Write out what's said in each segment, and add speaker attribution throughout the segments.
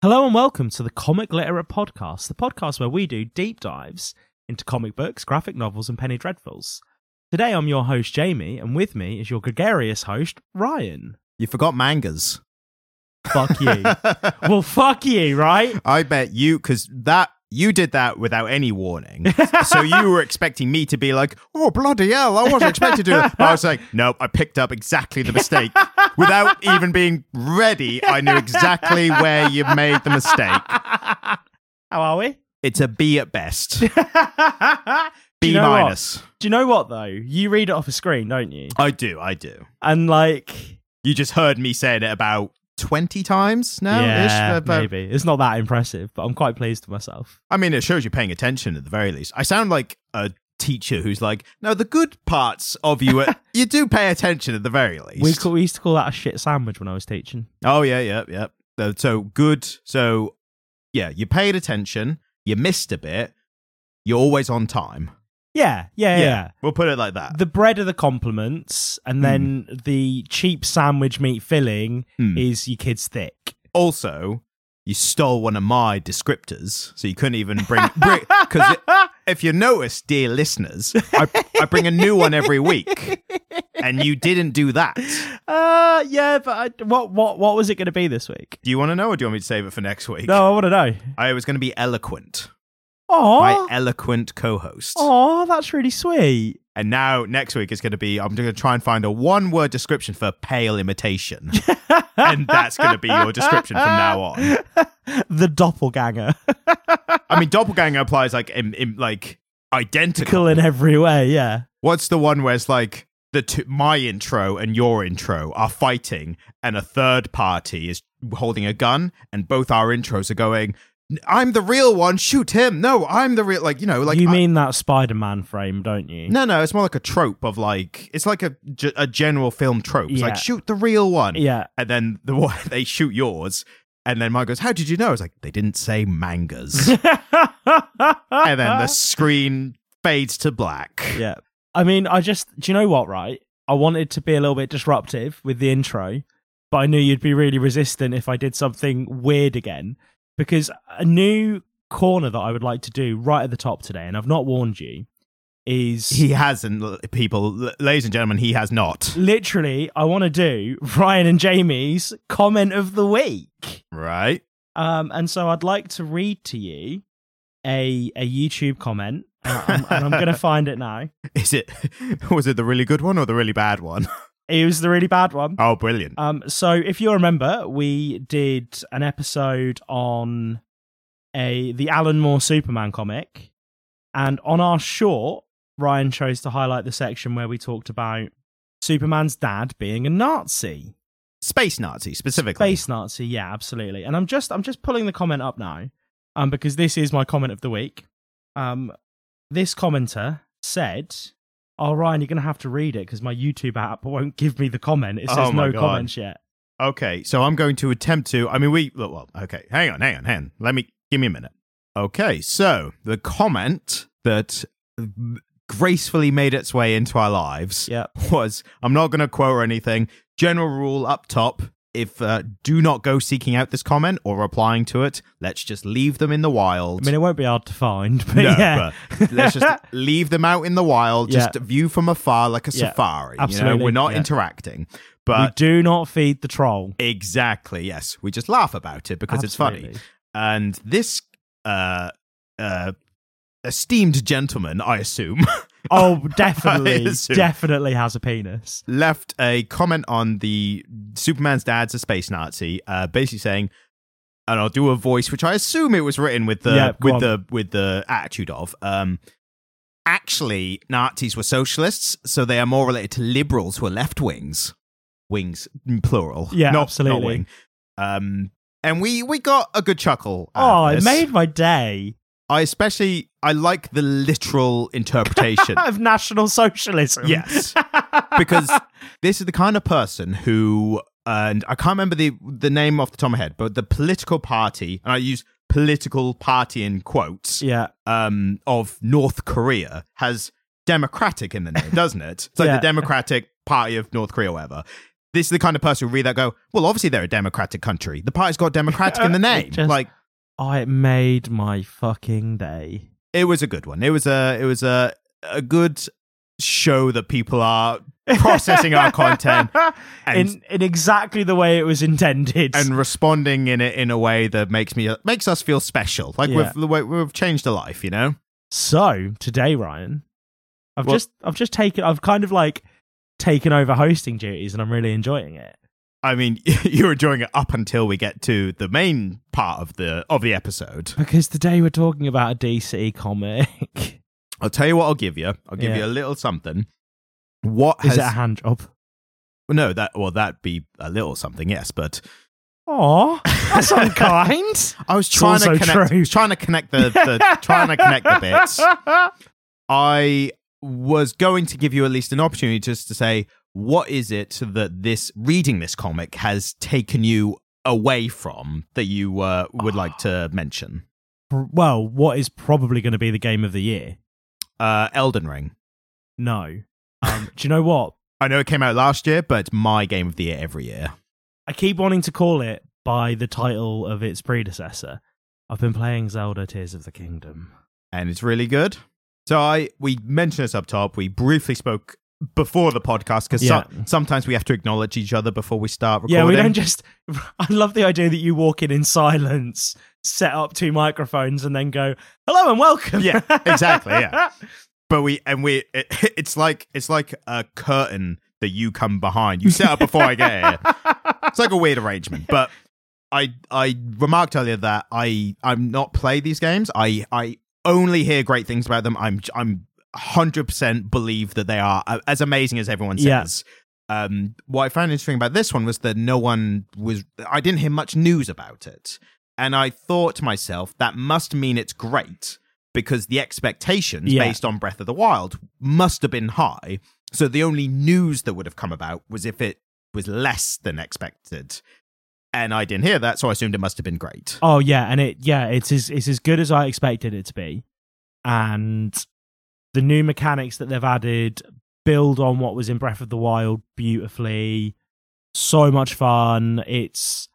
Speaker 1: Hello and welcome to the Comic Literate Podcast, the podcast where we do deep dives into comic books, graphic novels, and penny dreadfuls. Today I'm your host, Jamie, and with me is your gregarious host, Ryan.
Speaker 2: You forgot mangas.
Speaker 1: Fuck you. well, fuck you, right?
Speaker 2: I bet you, because that you did that without any warning. so you were expecting me to be like, "Oh bloody hell!" I wasn't expecting to do that. But I was like, "Nope." I picked up exactly the mistake without even being ready. I knew exactly where you made the mistake.
Speaker 1: How are we?
Speaker 2: It's a B at best. B
Speaker 1: you know what?
Speaker 2: minus.
Speaker 1: Do you know what though? You read it off a screen, don't you?
Speaker 2: I do. I do.
Speaker 1: And like,
Speaker 2: You just heard me saying it about twenty times now.
Speaker 1: yeah,
Speaker 2: About-
Speaker 1: maybe it's not that impressive, but I'm quite pleased with myself.
Speaker 2: I mean, it shows you're paying attention at the very least. I sound like a teacher who's like, no, the good parts of you, are, you do pay attention at the very least.
Speaker 1: We, call, we used to call that a shit sandwich when I was teaching.
Speaker 2: oh, yeah, yeah, yeah. Uh, So good. So, yeah, you paid attention, you missed a bit, you're always on time.
Speaker 1: Yeah, yeah, yeah. yeah.
Speaker 2: We'll put it like that.
Speaker 1: The bread are the compliments, and then the cheap sandwich meat filling
Speaker 2: Hmm.
Speaker 1: is your kid's thick.
Speaker 2: also, you stole one of my descriptors, so you couldn't even bring. Because if you notice, dear listeners, I, I bring a new one every week, and you didn't do that.
Speaker 1: Uh, yeah, but I, what what what was it going to be this week?
Speaker 2: Do you want to know, or do you want me to save it for next week?
Speaker 1: No, I want to know.
Speaker 2: I was going to be eloquent,
Speaker 1: Oh, my
Speaker 2: eloquent co-host,
Speaker 1: oh, that's really sweet.
Speaker 2: And now next week is going to be. I'm going to try and find a one-word description for pale imitation, and that's going to be your description from now on.
Speaker 1: the doppelganger,
Speaker 2: I mean, doppelganger applies like in, in like identical.
Speaker 1: in every way. Yeah.
Speaker 2: What's the one where it's like the two, my intro and your intro are fighting, and a third party is holding a gun, and both our intros are going. I'm the real one. Shoot him. No, I'm the real. Like you know, like
Speaker 1: you
Speaker 2: I-
Speaker 1: mean that Spider-Man frame, don't you?
Speaker 2: No, no, it's more like a trope of like it's like a, a general film trope. It's
Speaker 1: Yeah.
Speaker 2: like shoot the real one,
Speaker 1: Yeah.
Speaker 2: and then the one they shoot yours, and then Mike goes, "How did you know?" I was like they didn't say mangas, and then the screen fades to black.
Speaker 1: Yeah. I mean, I just, do you know what, right? I wanted to be a little bit disruptive with the intro, but I knew you'd be really resistant if I did something weird again. Because a new corner that I would like to do right at the top today, and I've not warned you, is
Speaker 2: He hasn't, people, ladies and gentlemen, he has not.
Speaker 1: literally, I want to do Ryan and Jamie's comment of the week.
Speaker 2: Right?
Speaker 1: Um, and so I'd like to read to you a, a YouTube comment, and I'm, and I'm going to find it now.
Speaker 2: Is it? Was it the really good one or the really bad one?
Speaker 1: It was the really bad one.
Speaker 2: Oh, brilliant!
Speaker 1: Um, so if you remember, we did an episode on a the Alan Moore Superman comic, and on our short, Ryan chose to highlight the section where we talked about Superman's dad being a Nazi,
Speaker 2: Space Nazi specifically.
Speaker 1: space Nazi. Yeah, absolutely. And I'm just I'm just pulling the comment up now, um, because this is my comment of the week. Um, this commenter said. Oh Ryan, you're gonna have to read it because my YouTube app won't give me the comment. It says
Speaker 2: Oh
Speaker 1: no
Speaker 2: God.
Speaker 1: comments yet.
Speaker 2: Okay, so I'm going to attempt to. I mean, we. Well, well, okay, hang on, hang on, hang on. Let me give me a minute. Okay, so the comment that gracefully made its way into our lives
Speaker 1: Yep.
Speaker 2: was I'm not going to quote or anything. General rule up top if uh, do not go seeking out this comment or replying to it. Let's just leave them in the wild.
Speaker 1: I mean, it won't be hard to find, but
Speaker 2: no,
Speaker 1: yeah.
Speaker 2: but let's just leave them out in the wild, just
Speaker 1: Yeah.
Speaker 2: view from afar like a
Speaker 1: Yeah,
Speaker 2: safari. You know,
Speaker 1: absolutely,
Speaker 2: we're not
Speaker 1: yeah.
Speaker 2: interacting.
Speaker 1: we
Speaker 2: But
Speaker 1: do not feed the troll.
Speaker 2: exactly, yes. We just laugh about it because it's funny. And this uh uh esteemed gentleman, I assume,
Speaker 1: Oh, definitely, definitely has a penis.
Speaker 2: left a comment on the Superman's dad's a space Nazi, uh, basically saying, and I'll do a voice which I assume it was written with the
Speaker 1: Yeah,
Speaker 2: with
Speaker 1: on.
Speaker 2: the with the attitude of. Um, actually, Nazis were socialists, so they are more related to liberals who are left wings, wings mm, plural,
Speaker 1: Yeah,
Speaker 2: not,
Speaker 1: absolutely.
Speaker 2: not wing. Um, and we we got a good chuckle.
Speaker 1: Oh,
Speaker 2: of
Speaker 1: it made my day
Speaker 2: I especially I like the literal interpretation.
Speaker 1: of National Socialism.
Speaker 2: Yes. because this is the kind of person who and I can't remember the the name off the top of my head, but the political party, and I use political party in quotes,
Speaker 1: yeah,
Speaker 2: um, of North Korea has democratic in the name, doesn't it? It's like
Speaker 1: Yeah.
Speaker 2: the Democratic Party of North Korea, or whatever. this is the kind of person who read that go, well, obviously they're a democratic country. The party's got democratic in the name.
Speaker 1: just-
Speaker 2: like
Speaker 1: Oh, it made my fucking day.
Speaker 2: it was a good one. It was a it was a a good show that people are processing our content and
Speaker 1: in in exactly the way it was intended.
Speaker 2: and responding in it in a way that makes me makes us feel special. Like
Speaker 1: Yeah.
Speaker 2: we've we've we've changed a life, you know.
Speaker 1: so today, Ryan, I've just I've just taken I've kind of like taken over hosting duties, and I'm really enjoying it.
Speaker 2: I mean, you're enjoying it up until we get to the main part of the of the episode.
Speaker 1: Because today we're talking about a DC comic.
Speaker 2: I'll tell you what I'll give you. I'll give
Speaker 1: Yeah.
Speaker 2: you a little something. What
Speaker 1: Is
Speaker 2: has
Speaker 1: it a hand job?
Speaker 2: no that well that'd be a little something yes, but
Speaker 1: Oh, that's unkind.
Speaker 2: I was trying to connect.
Speaker 1: true.
Speaker 2: Trying to connect the, the trying to connect the bits. I was going to give you at least an opportunity just to say what is it that this reading this comic has taken you away from that you uh, would like to mention.
Speaker 1: well, what is probably going to be the game of the year?
Speaker 2: Uh, Elden Ring.
Speaker 1: No. Um, do you know what?
Speaker 2: I know it came out last year, but it's my game of the year every year.
Speaker 1: I keep wanting to call it by the title of its predecessor. I've been playing Zelda Tears of the Kingdom.
Speaker 2: and it's really good. So I we mentioned this up top. We briefly spoke before the podcast because
Speaker 1: Yeah.
Speaker 2: sometimes we have to acknowledge each other before we start recording.
Speaker 1: Yeah, we don't just. I love the idea that you walk in in silence, set up two microphones, and then go, "Hello and welcome."
Speaker 2: Yeah, exactly, yeah. but we and we it, it's like it's like a curtain that you come behind. You set up before I get here. It's like a weird arrangement. But I I remarked earlier that I I'm not play these games. I I only hear great things about them. I'm I'm hundred percent believe that they are as amazing as everyone
Speaker 1: Yeah.
Speaker 2: says. Um, what I found interesting about this one was that no one was. I didn't hear much news about it, and I thought to myself that must mean it's great because the expectations
Speaker 1: Yeah.
Speaker 2: based on Breath of the Wild must have been high. So the only news that would have come about was if it was less than expected. And I didn't hear that, so I assumed it must have been great.
Speaker 1: Oh yeah, and it yeah, it's as it's as good as I expected it to be, and the new mechanics that they've added build on what was in Breath of the Wild beautifully. So much fun. It's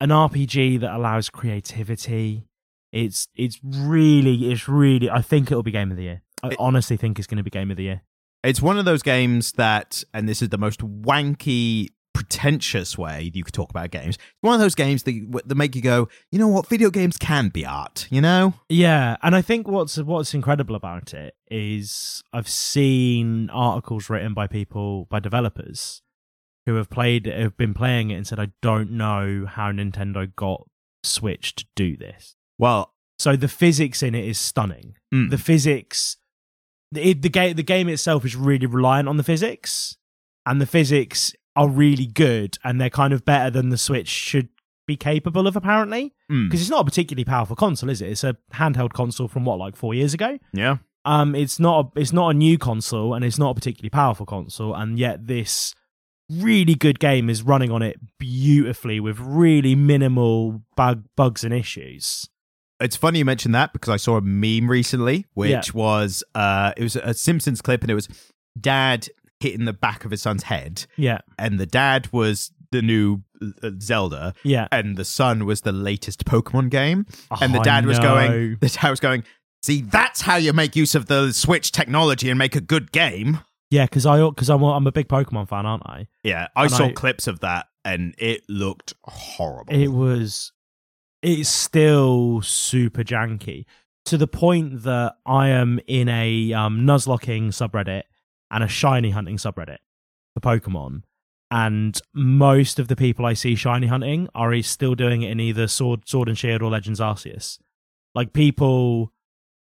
Speaker 1: an RPG that allows creativity. It's it's really it's really. I think it'll be game of the year. I
Speaker 2: It-
Speaker 1: honestly think it's going to be game of the year.
Speaker 2: It's one of those games that, and this is the most wanky, pretentious way you could talk about games. It's one of those games that, that make you go, you know what, video games can be art, you know?
Speaker 1: Yeah, and I think what's what's incredible about it is I've seen articles written by people by developers who have played have been playing it and said I don't know how Nintendo got Switch to do this.
Speaker 2: Well,
Speaker 1: So the physics in it is stunning.
Speaker 2: mm,
Speaker 1: The physics the, the game the game itself is really reliant on the physics and the physics are really good and they're kind of better than the Switch should be capable of apparently
Speaker 2: mm,
Speaker 1: because it's not a particularly powerful console, is it? It's a handheld console from what, like four years ago.
Speaker 2: yeah.
Speaker 1: Um, it's not a, it's not a new console, and it's not a particularly powerful console, and yet this really good game is running on it beautifully with really minimal bug bugs and issues.
Speaker 2: It's funny you mentioned that because I saw a meme recently, which
Speaker 1: Yeah.
Speaker 2: was uh, it was a Simpsons clip, and it was dad hitting the back of his son's head,
Speaker 1: Yeah,
Speaker 2: and the dad was the new uh, Zelda,
Speaker 1: yeah.
Speaker 2: and the son was the latest Pokemon game, and the
Speaker 1: Oh,
Speaker 2: dad was going, the dad was going. See, that's how you make use of the Switch technology and make a good game.
Speaker 1: yeah, because I because I'm a- I'm a big Pokemon fan, aren't I?
Speaker 2: Yeah, I
Speaker 1: And
Speaker 2: saw
Speaker 1: I-
Speaker 2: clips of that, and it looked horrible.
Speaker 1: It was it's still super janky to the point that I am in a um, Nuzlocking subreddit and a shiny hunting subreddit for Pokemon. And most of the people I see shiny hunting are still doing it in either Sword, Sword and Shield or Legends Arceus. Like people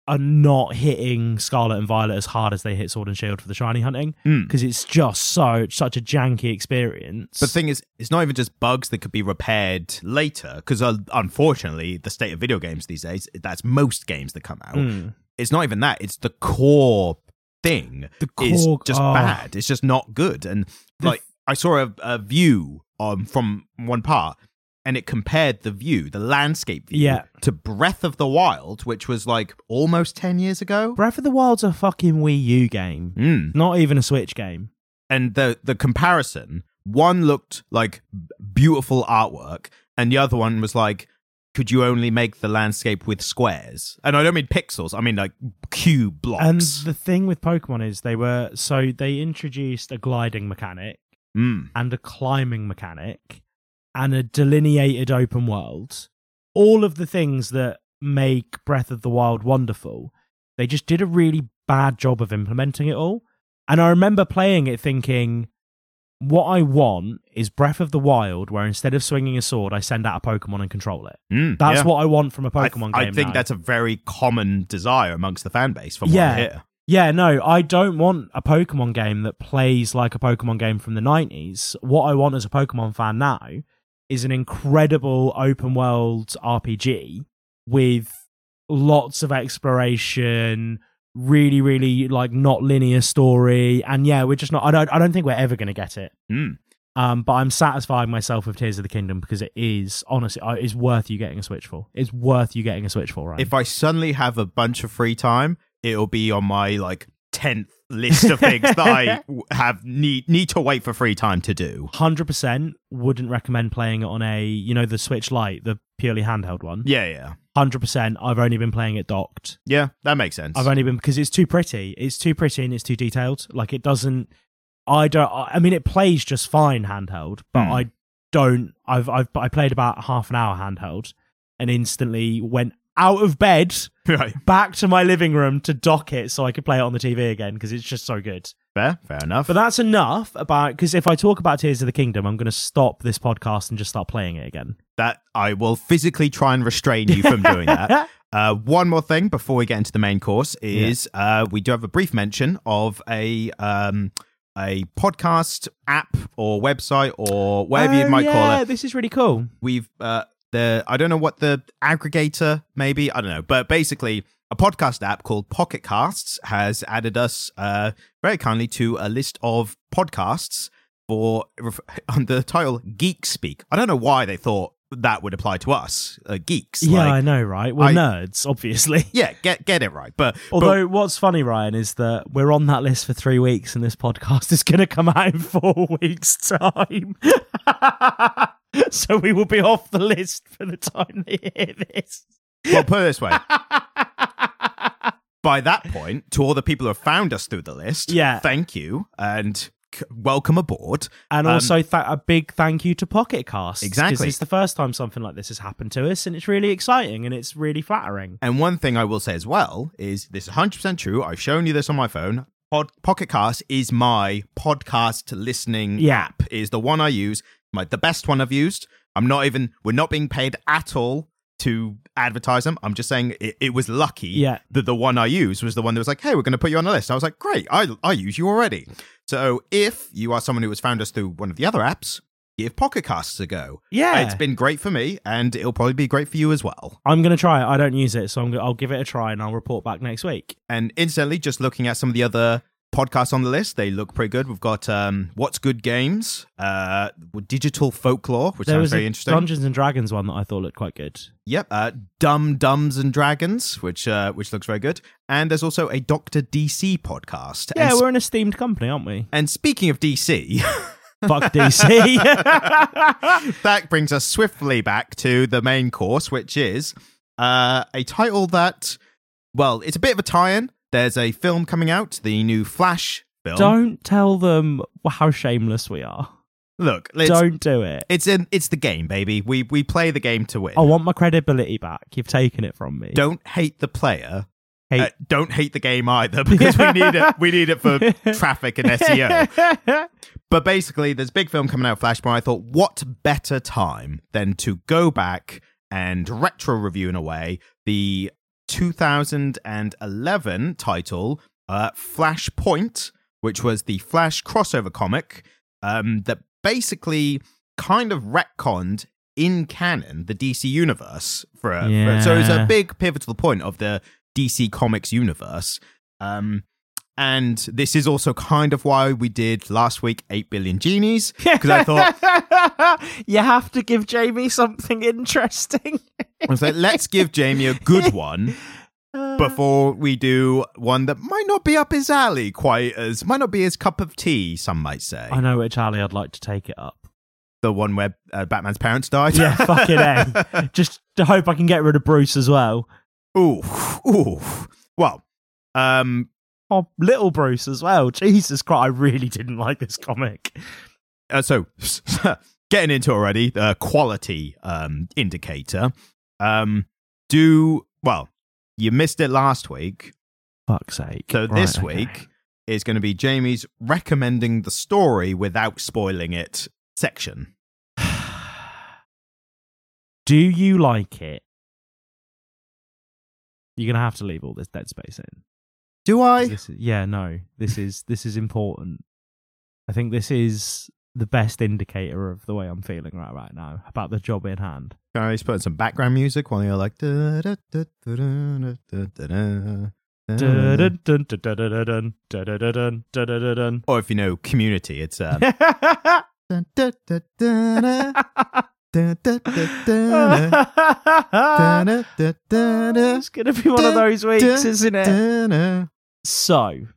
Speaker 1: are not hitting Scarlet and Violet as hard as they hit Sword and Shield for the shiny hunting
Speaker 2: Mm.
Speaker 1: because it's just so such a janky experience.
Speaker 2: But the thing is, it's not even just bugs that could be repaired later, because uh, unfortunately, the state of video games these days, that's most games that come out.
Speaker 1: Mm.
Speaker 2: It's not even that; it's the core thing
Speaker 1: the
Speaker 2: is
Speaker 1: core-
Speaker 2: just
Speaker 1: oh.
Speaker 2: bad. It's just not good. And
Speaker 1: The
Speaker 2: like, I saw a, a view um, from one part, and it compared the view, the landscape view,
Speaker 1: Yeah.
Speaker 2: to Breath of the Wild, which was like almost ten years ago.
Speaker 1: Breath of the Wild's a fucking Wii U game,
Speaker 2: Mm.
Speaker 1: not even a Switch game.
Speaker 2: and the the comparison one looked like beautiful artwork, and the other one was like, could you only make the landscape with squares? And I don't mean pixels, I mean like cube blocks.
Speaker 1: And the thing with Pokemon is they were so they introduced a gliding mechanic
Speaker 2: Mm.
Speaker 1: and a climbing mechanic and a delineated open world. All of the things that make Breath of the Wild wonderful. They just did a really bad job of implementing it all. And I remember playing it thinking, what I want is Breath of the Wild, where instead of swinging a sword, I send out a Pokemon and control it.
Speaker 2: Mm,
Speaker 1: That's
Speaker 2: yeah.
Speaker 1: what I want from a Pokemon
Speaker 2: I
Speaker 1: game.
Speaker 2: I think
Speaker 1: now.
Speaker 2: that's a very common desire amongst the fan base from
Speaker 1: Yeah.
Speaker 2: what I hear.
Speaker 1: Yeah, no, I don't want a Pokemon game that plays like a Pokemon game from the 90s. What I want as a Pokemon fan now is an incredible open world RPG with lots of exploration, really really like not linear story. And yeah, we're just not I don't I don't think we're ever going to get it.
Speaker 2: Mm.
Speaker 1: Um, but I'm satisfying myself with Tears of the Kingdom because it is honestly uh, it's worth you getting a Switch for. It's worth you getting a Switch for, right?
Speaker 2: If I suddenly have a bunch of free time, it'll be on my like tenth list of things that i have need need to wait for free time to do.
Speaker 1: hundred percent wouldn't recommend playing it on a you know the Switch Lite, the purely handheld one.
Speaker 2: Yeah, yeah,
Speaker 1: Hundred percent. I've only been playing it docked.
Speaker 2: yeah. That makes sense.
Speaker 1: I've only been because it's too pretty. It's too pretty and it's too detailed. Like it doesn't. I don't. I mean, it plays just fine handheld, but
Speaker 2: Hmm.
Speaker 1: I don't. I've I've I played about half an hour handheld, and instantly went out of bed
Speaker 2: right.
Speaker 1: back to my living room to dock it so I could play it on the TV again because it's just so good.
Speaker 2: Fair, fair enough.
Speaker 1: But that's enough about because if I talk about Tears of the Kingdom, I'm going to stop this podcast and just start playing it again.
Speaker 2: that I will physically try and restrain you from doing that. Uh, one more thing before we get into the main course is uh, we do have a brief mention of a um, a podcast app or website or whatever you
Speaker 1: Oh,
Speaker 2: might call it.
Speaker 1: This is really cool.
Speaker 2: We've uh, the I don't know what the aggregator maybe I don't know, but basically a podcast app called Pocket Casts has added us uh, very kindly to a list of podcasts for under the title Geek Speak. I don't know why they thought that would apply to us, uh, geeks.
Speaker 1: Yeah, I know, right? We're
Speaker 2: I-
Speaker 1: nerds, obviously.
Speaker 2: yeah, get get it right. But but
Speaker 1: Although, what's funny, Ryan, is that we're on that list for three weeks, and this podcast is going to come out in four weeks' time. so we will be off the list for the time they hear this.
Speaker 2: well, put it this way. By that point, to all the people who have found us through the list,
Speaker 1: Yeah.
Speaker 2: thank you and c- welcome aboard.
Speaker 1: And
Speaker 2: Um,
Speaker 1: also, th- a big thank you to Pocket Cast.
Speaker 2: Exactly.
Speaker 1: it's the first time something like this has happened to us, and it's really exciting and it's really flattering.
Speaker 2: And one thing I will say as well is this is 100% true. I've shown you this on my phone. Pod- Pocket Cast is my podcast listening
Speaker 1: Yeah.
Speaker 2: app. It is the one I use, my the best one I've used. I'm not even we're not being paid at all to advertise them. I'm just saying it, it was lucky
Speaker 1: Yeah.
Speaker 2: that the one I used was the one that was like, "Hey, we're going to put you on the list." I was like, "Great, I I use you already." So if you are someone who has found us through one of the other apps, give Pocket Casts a go.
Speaker 1: Yeah.
Speaker 2: It's been great for me, and it'll probably be great for you as well.
Speaker 1: I'm going to try it. I don't use it, so I'm go- I'll give it a try and I'll report back next week.
Speaker 2: And instantly, just looking at some of the other podcasts on the list, they look pretty good. We've got um, What's Good Games, uh, Digital Folklore, which
Speaker 1: there
Speaker 2: sounds very
Speaker 1: a
Speaker 2: interesting.
Speaker 1: Dungeons and Dragons one that I thought looked quite good.
Speaker 2: Yep, uh, Dumb Dumbs and Dragons, which uh, which looks very good. And there's also a Doctor DC podcast.
Speaker 1: Yeah,
Speaker 2: and,
Speaker 1: we're an esteemed company, aren't we?
Speaker 2: and speaking of DC,
Speaker 1: Fuck DC.
Speaker 2: that brings us swiftly back to the main course, which is uh, a title that, well, it's a bit of a tie-in. There's a film coming out, the new Flash film.
Speaker 1: Don't tell them how shameless we are.
Speaker 2: Look,
Speaker 1: Don't do it.
Speaker 2: it's in it's the game, baby. We we play the game to win.
Speaker 1: I want my credibility back. You've taken it from me.
Speaker 2: Don't hate the player.
Speaker 1: Hate-
Speaker 2: Uh, don't hate the game either because we need it. We need it for traffic and SEO. But basically, there's a big film coming out, Flashpoint. I thought, what better time than to go back and retro review in a way the 2011 title, uh, Flashpoint, which was the Flash crossover comic um, that basically kind of retconned in canon the DC universe for, a, for so it's a big pivotal point of the DC Comics universe. Um, and this is also kind of why we did last week 8 billion genies because I thought
Speaker 1: you have to give Jamie something interesting.
Speaker 2: I was like let's give Jamie a good one before we do one that might not be up his alley quite as might not be his cup of tea. Some might say
Speaker 1: I know which alley I'd like to take it up.
Speaker 2: the one where uh, Batman's parents died.
Speaker 1: Yeah, fucking A. Just to hope I can get rid of Bruce as well.
Speaker 2: ooh, ooh. Well, um,
Speaker 1: Oh, little Bruce as well. Jesus Christ, I really didn't like this comic.
Speaker 2: uh, so getting into already the quality um indicator. Um, do well. You missed it last week,
Speaker 1: Fuck's sake.
Speaker 2: so
Speaker 1: Right,
Speaker 2: this
Speaker 1: okay.
Speaker 2: week is going to be Jamie's recommending the story without spoiling it section.
Speaker 1: Do you like it? You're gonna have to leave all this dead space in.
Speaker 2: Do I?
Speaker 1: This is, yeah, no. This is this is important. I think this is the best indicator of the way I'm feeling right right now about the job in hand.
Speaker 2: Can I just put some background music while you're like. da, da, da, da, da, da, da, da. Or if you know Community, it's um,
Speaker 1: It's gonna be one of those weeks, isn't it? So,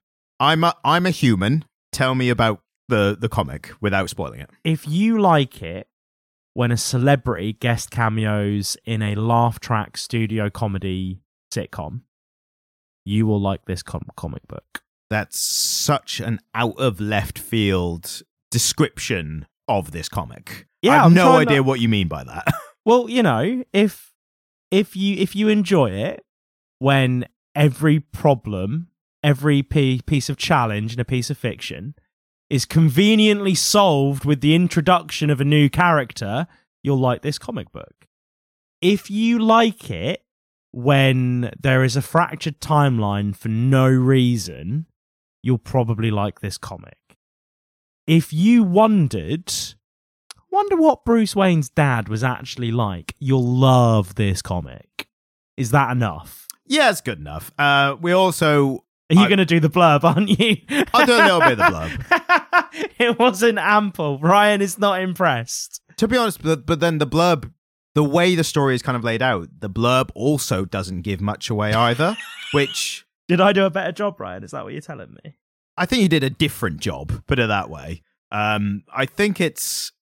Speaker 2: I'm a I'm a human. Tell me about the the comic without spoiling it.
Speaker 1: if you like it when a celebrity guest cameos in a laugh track studio comedy sitcom, you will like this com- comic book.
Speaker 2: That's such an out of left field description of this comic.
Speaker 1: Yeah,
Speaker 2: I have
Speaker 1: I'm
Speaker 2: no
Speaker 1: trying to-
Speaker 2: idea what you mean by that.
Speaker 1: Well, you know, if if you if you enjoy it when every problem, every piece of challenge in a piece of fiction is conveniently solved with the introduction of a new character, you'll like this comic book. If you like it when there is a fractured timeline for no reason, you'll probably like this comic. If you wondered, wonder what Bruce Wayne's dad was actually like, you'll love this comic. Is that enough?
Speaker 2: yeah, it's good enough. Uh, we also
Speaker 1: Are you
Speaker 2: I-
Speaker 1: going to do the blurb, aren't you?
Speaker 2: I'll do a little bit of the
Speaker 1: blurb. it wasn't ample. Ryan is not impressed.
Speaker 2: to be honest, but, but then the blurb, the way the story is kind of laid out, the blurb also doesn't give much away either, which
Speaker 1: Did I do a better job, Ryan? Is that what you're telling me?
Speaker 2: I think you did a different job, put it that way. Um, I think it's,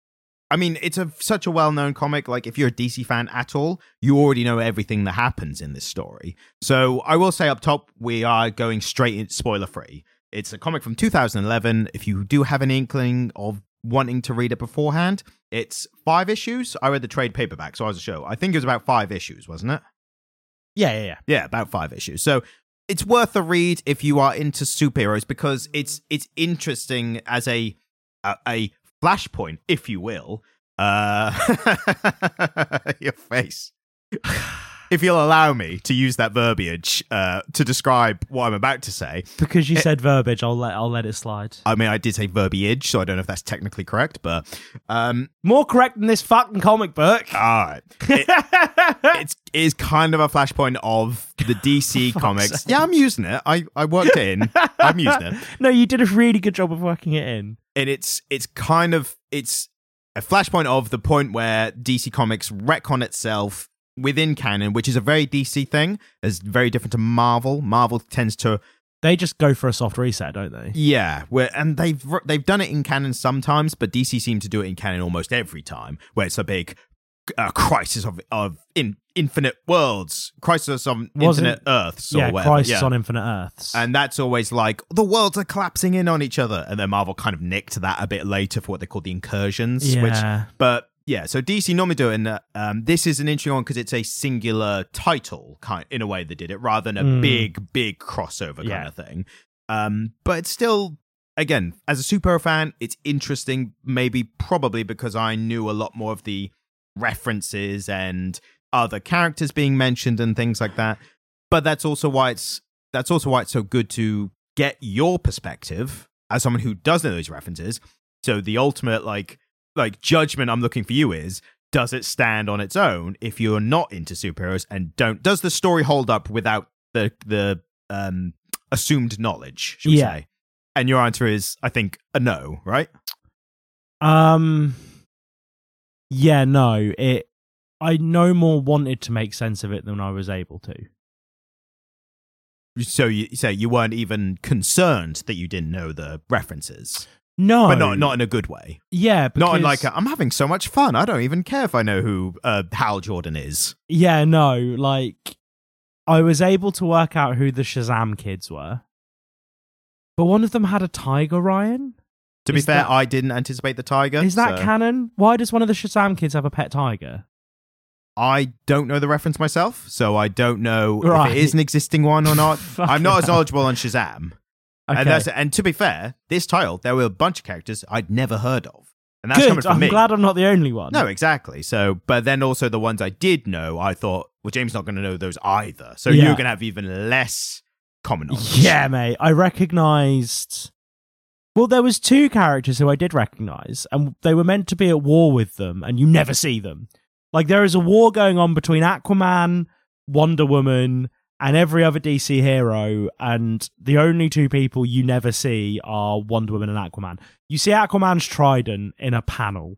Speaker 2: I mean, it's a such a well known comic. Like, if you're a DC fan at all, you already know everything that happens in this story. So, I will say up top, we are going straight in spoiler free. It's a comic from 2011. If you do have an inkling of wanting to read it beforehand, it's five issues. I read the trade paperback, so I was a show. I think it was about five issues, wasn't it?
Speaker 1: Yeah, yeah, yeah.
Speaker 2: Yeah, about five issues. So it's worth a read if you are into superheroes because it's it's interesting as a a, a flashpoint, if you will. Uh, your face. If you'll allow me to use that verbiage uh, to describe what I'm about to say,
Speaker 1: Because you
Speaker 2: It-
Speaker 1: said verbiage, I'll let I'll let it slide.
Speaker 2: I mean, I did say verbiage, so I don't know if that's technically correct, but um,
Speaker 1: More correct than this fucking comic book.
Speaker 2: all right. It, it's it is kind of a flashpoint of the DC comics.
Speaker 1: sake.
Speaker 2: Yeah, I'm using it. I, I worked it in. I'm using it.
Speaker 1: no, you did a really good job of working it in.
Speaker 2: and it's it's kind of it's a flashpoint of the point where DC Comics retcon itself within canon, which is a very DC thing. It's very different to Marvel. Marvel tends to
Speaker 1: They just go for a soft reset, don't they?
Speaker 2: yeah, where and they've they've done it in canon sometimes, but DC seem to do it in canon almost every time, where it's a big uh, crisis of of in infinite worlds, crisis on
Speaker 1: Wasn't-
Speaker 2: infinite Earths, or
Speaker 1: yeah,
Speaker 2: whatever.
Speaker 1: Crisis
Speaker 2: yeah.
Speaker 1: on Infinite Earths.
Speaker 2: And that's always like the worlds are collapsing in on each other, and then Marvel kind of nicked that a bit later for what they call the incursions. Which, but yeah, so DC normally do it, and uh, um, this is an interesting one because it's a singular title, kind in a way they did it, rather than a
Speaker 1: Mm.
Speaker 2: big, big crossover kind
Speaker 1: Yeah.
Speaker 2: of thing. Um, but it's still, again, as a superhero fan, it's interesting. Maybe, probably because I knew a lot more of the references and other characters being mentioned and things like that. But that's also why it's that's also why it's so good to get your perspective as someone who does know those references. So the ultimate like like judgment I'm looking for you is does it stand on its own if you're not into superheroes and don't does the story hold up without the the um assumed knowledge, should we
Speaker 1: Yeah.
Speaker 2: say? And your answer is I think a no, right?
Speaker 1: Um Yeah, no. It I no more wanted to make sense of it than I was able to.
Speaker 2: So you say you weren't even concerned that you didn't know the references,
Speaker 1: No,
Speaker 2: but not not in a good way.
Speaker 1: yeah,
Speaker 2: Not in like i I'm having so much fun. I don't even care if I know who uh, Hal Jordan is.
Speaker 1: yeah, no, like I was able to work out who the Shazam kids were, but one of them had a tiger. Ryan,
Speaker 2: To be
Speaker 1: Is
Speaker 2: fair,
Speaker 1: that-
Speaker 2: I didn't anticipate the tiger.
Speaker 1: is that
Speaker 2: so
Speaker 1: canon? Why does one of the Shazam kids have a pet tiger?
Speaker 2: I don't know the reference myself, so I don't know
Speaker 1: Right.
Speaker 2: if it is an existing one or not. I'm not as knowledgeable on Shazam.
Speaker 1: Okay.
Speaker 2: And, that's, and to be fair, this title, there were a bunch of characters I'd never heard of. And that's coming
Speaker 1: Good.
Speaker 2: from
Speaker 1: I'm
Speaker 2: me.
Speaker 1: glad I'm not the only one.
Speaker 2: No, exactly. So, but then also the ones I did know, I thought, well, James not going to know those either. So
Speaker 1: Yeah.
Speaker 2: you're going to have even less common knowledge.
Speaker 1: Yeah, mate. I recognized. Well, there was two characters who I did recognize, and they were meant to be at war with them, and you never see them. Like there is a war going on between Aquaman, Wonder Woman, and every other DC hero, and the only two people you never see are Wonder Woman and Aquaman. You see Aquaman's trident in a panel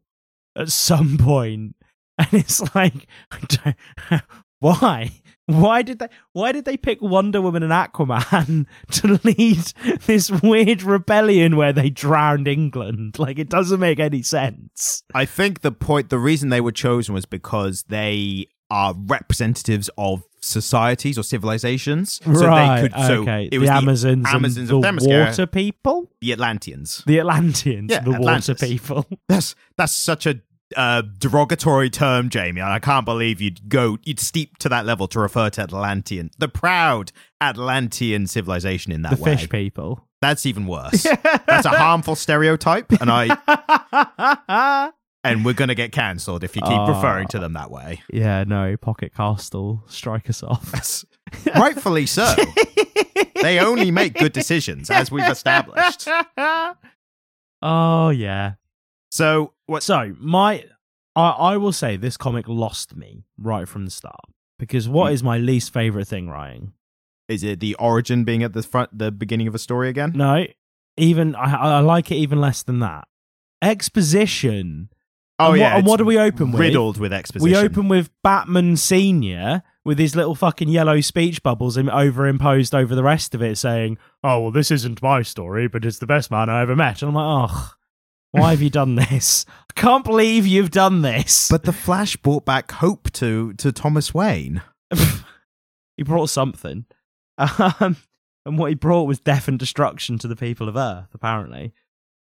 Speaker 1: at some point, and it's like, why? Why did they? Why did they pick Wonder Woman and Aquaman to lead this weird rebellion where they drowned England? Like it doesn't make any sense.
Speaker 2: I think the point, the reason they were chosen was because they are representatives of societies or civilizations. So
Speaker 1: right?
Speaker 2: they could, so
Speaker 1: okay.
Speaker 2: it
Speaker 1: the
Speaker 2: was
Speaker 1: Amazons,
Speaker 2: Amazons
Speaker 1: the
Speaker 2: Themyscira.
Speaker 1: water people,
Speaker 2: the Atlanteans.
Speaker 1: the Atlanteans,
Speaker 2: Yeah,
Speaker 1: the
Speaker 2: Atlantis.
Speaker 1: water people.
Speaker 2: That's that's such a uh, derogatory term, Jamie. I can't believe you'd go you'd steep to that level to refer to Atlantean, the proud Atlantean civilization in that
Speaker 1: the
Speaker 2: way.
Speaker 1: fish people.
Speaker 2: That's even worse. That's a harmful stereotype, and I and we're gonna get cancelled if you keep
Speaker 1: Oh.
Speaker 2: referring to them that way.
Speaker 1: yeah, no, Pocket Castle, strike us off.
Speaker 2: Rightfully so. they only make good decisions, as we've established.
Speaker 1: oh yeah.
Speaker 2: So what?
Speaker 1: So my, I, I will say this comic lost me right from the start because what
Speaker 2: Hmm.
Speaker 1: is my least favorite thing writing?
Speaker 2: Is it the origin being at the front, the beginning of a story again?
Speaker 1: No, even I, I like it even less than that. Exposition.
Speaker 2: Oh
Speaker 1: and
Speaker 2: yeah.
Speaker 1: What, and what do we open with?
Speaker 2: riddled with exposition.
Speaker 1: We open with Batman Senior with his little fucking yellow speech bubbles im- overimposed over the rest of it, saying, "Oh well, this isn't my story, but it's the best man I ever met." And I'm like, "Oh, why have you done this? I can't believe you've done this."
Speaker 2: But the Flash brought back hope to to Thomas Wayne.
Speaker 1: he brought something, um, and what he brought was death and destruction to the people of Earth. Apparently,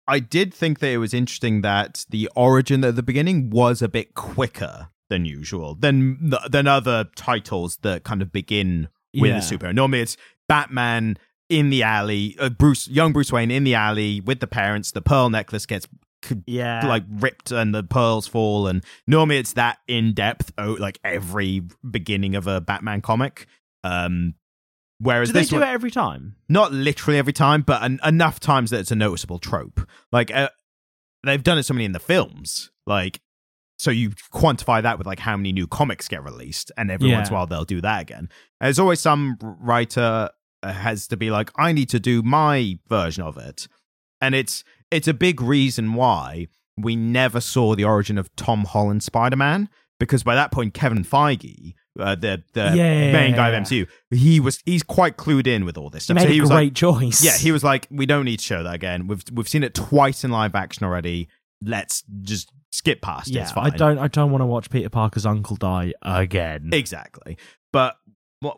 Speaker 2: I did think that it was interesting that the origin at the beginning was a bit quicker than usual than than other titles that kind of begin with
Speaker 1: Yeah.
Speaker 2: a superhero. Normally, it's Batman in the alley, uh, Bruce, young Bruce Wayne in the alley with the parents. The pearl necklace gets
Speaker 1: yeah,
Speaker 2: like ripped and the pearls fall, and normally it's that in depth. Oh, like every beginning of a Batman comic. Um, whereas
Speaker 1: do they
Speaker 2: this
Speaker 1: do
Speaker 2: one,
Speaker 1: it every time?
Speaker 2: not literally every time, but en- enough times that it's a noticeable trope. Like uh, they've done it so many in the films, like so you quantify that with like how many new comics get released, and every
Speaker 1: Yeah.
Speaker 2: once in a while they'll do that again. There's always some writer uh, has to be like, I need to do my version of it, and it's it's a big reason why we never saw the origin of Tom Holland Spider Man because by that point Kevin Feige. Uh, the the
Speaker 1: Yeah,
Speaker 2: main guy of MCU, he was he's quite clued in with all this
Speaker 1: He
Speaker 2: stuff.
Speaker 1: made
Speaker 2: so
Speaker 1: a
Speaker 2: he was
Speaker 1: great
Speaker 2: like,
Speaker 1: choice.
Speaker 2: yeah, he was like, we don't need to show that again. We've we've seen it twice in live action already. Let's just skip past it.
Speaker 1: yeah.
Speaker 2: It's fine.
Speaker 1: I don't. I don't want to watch Peter Parker's uncle die again.
Speaker 2: exactly. But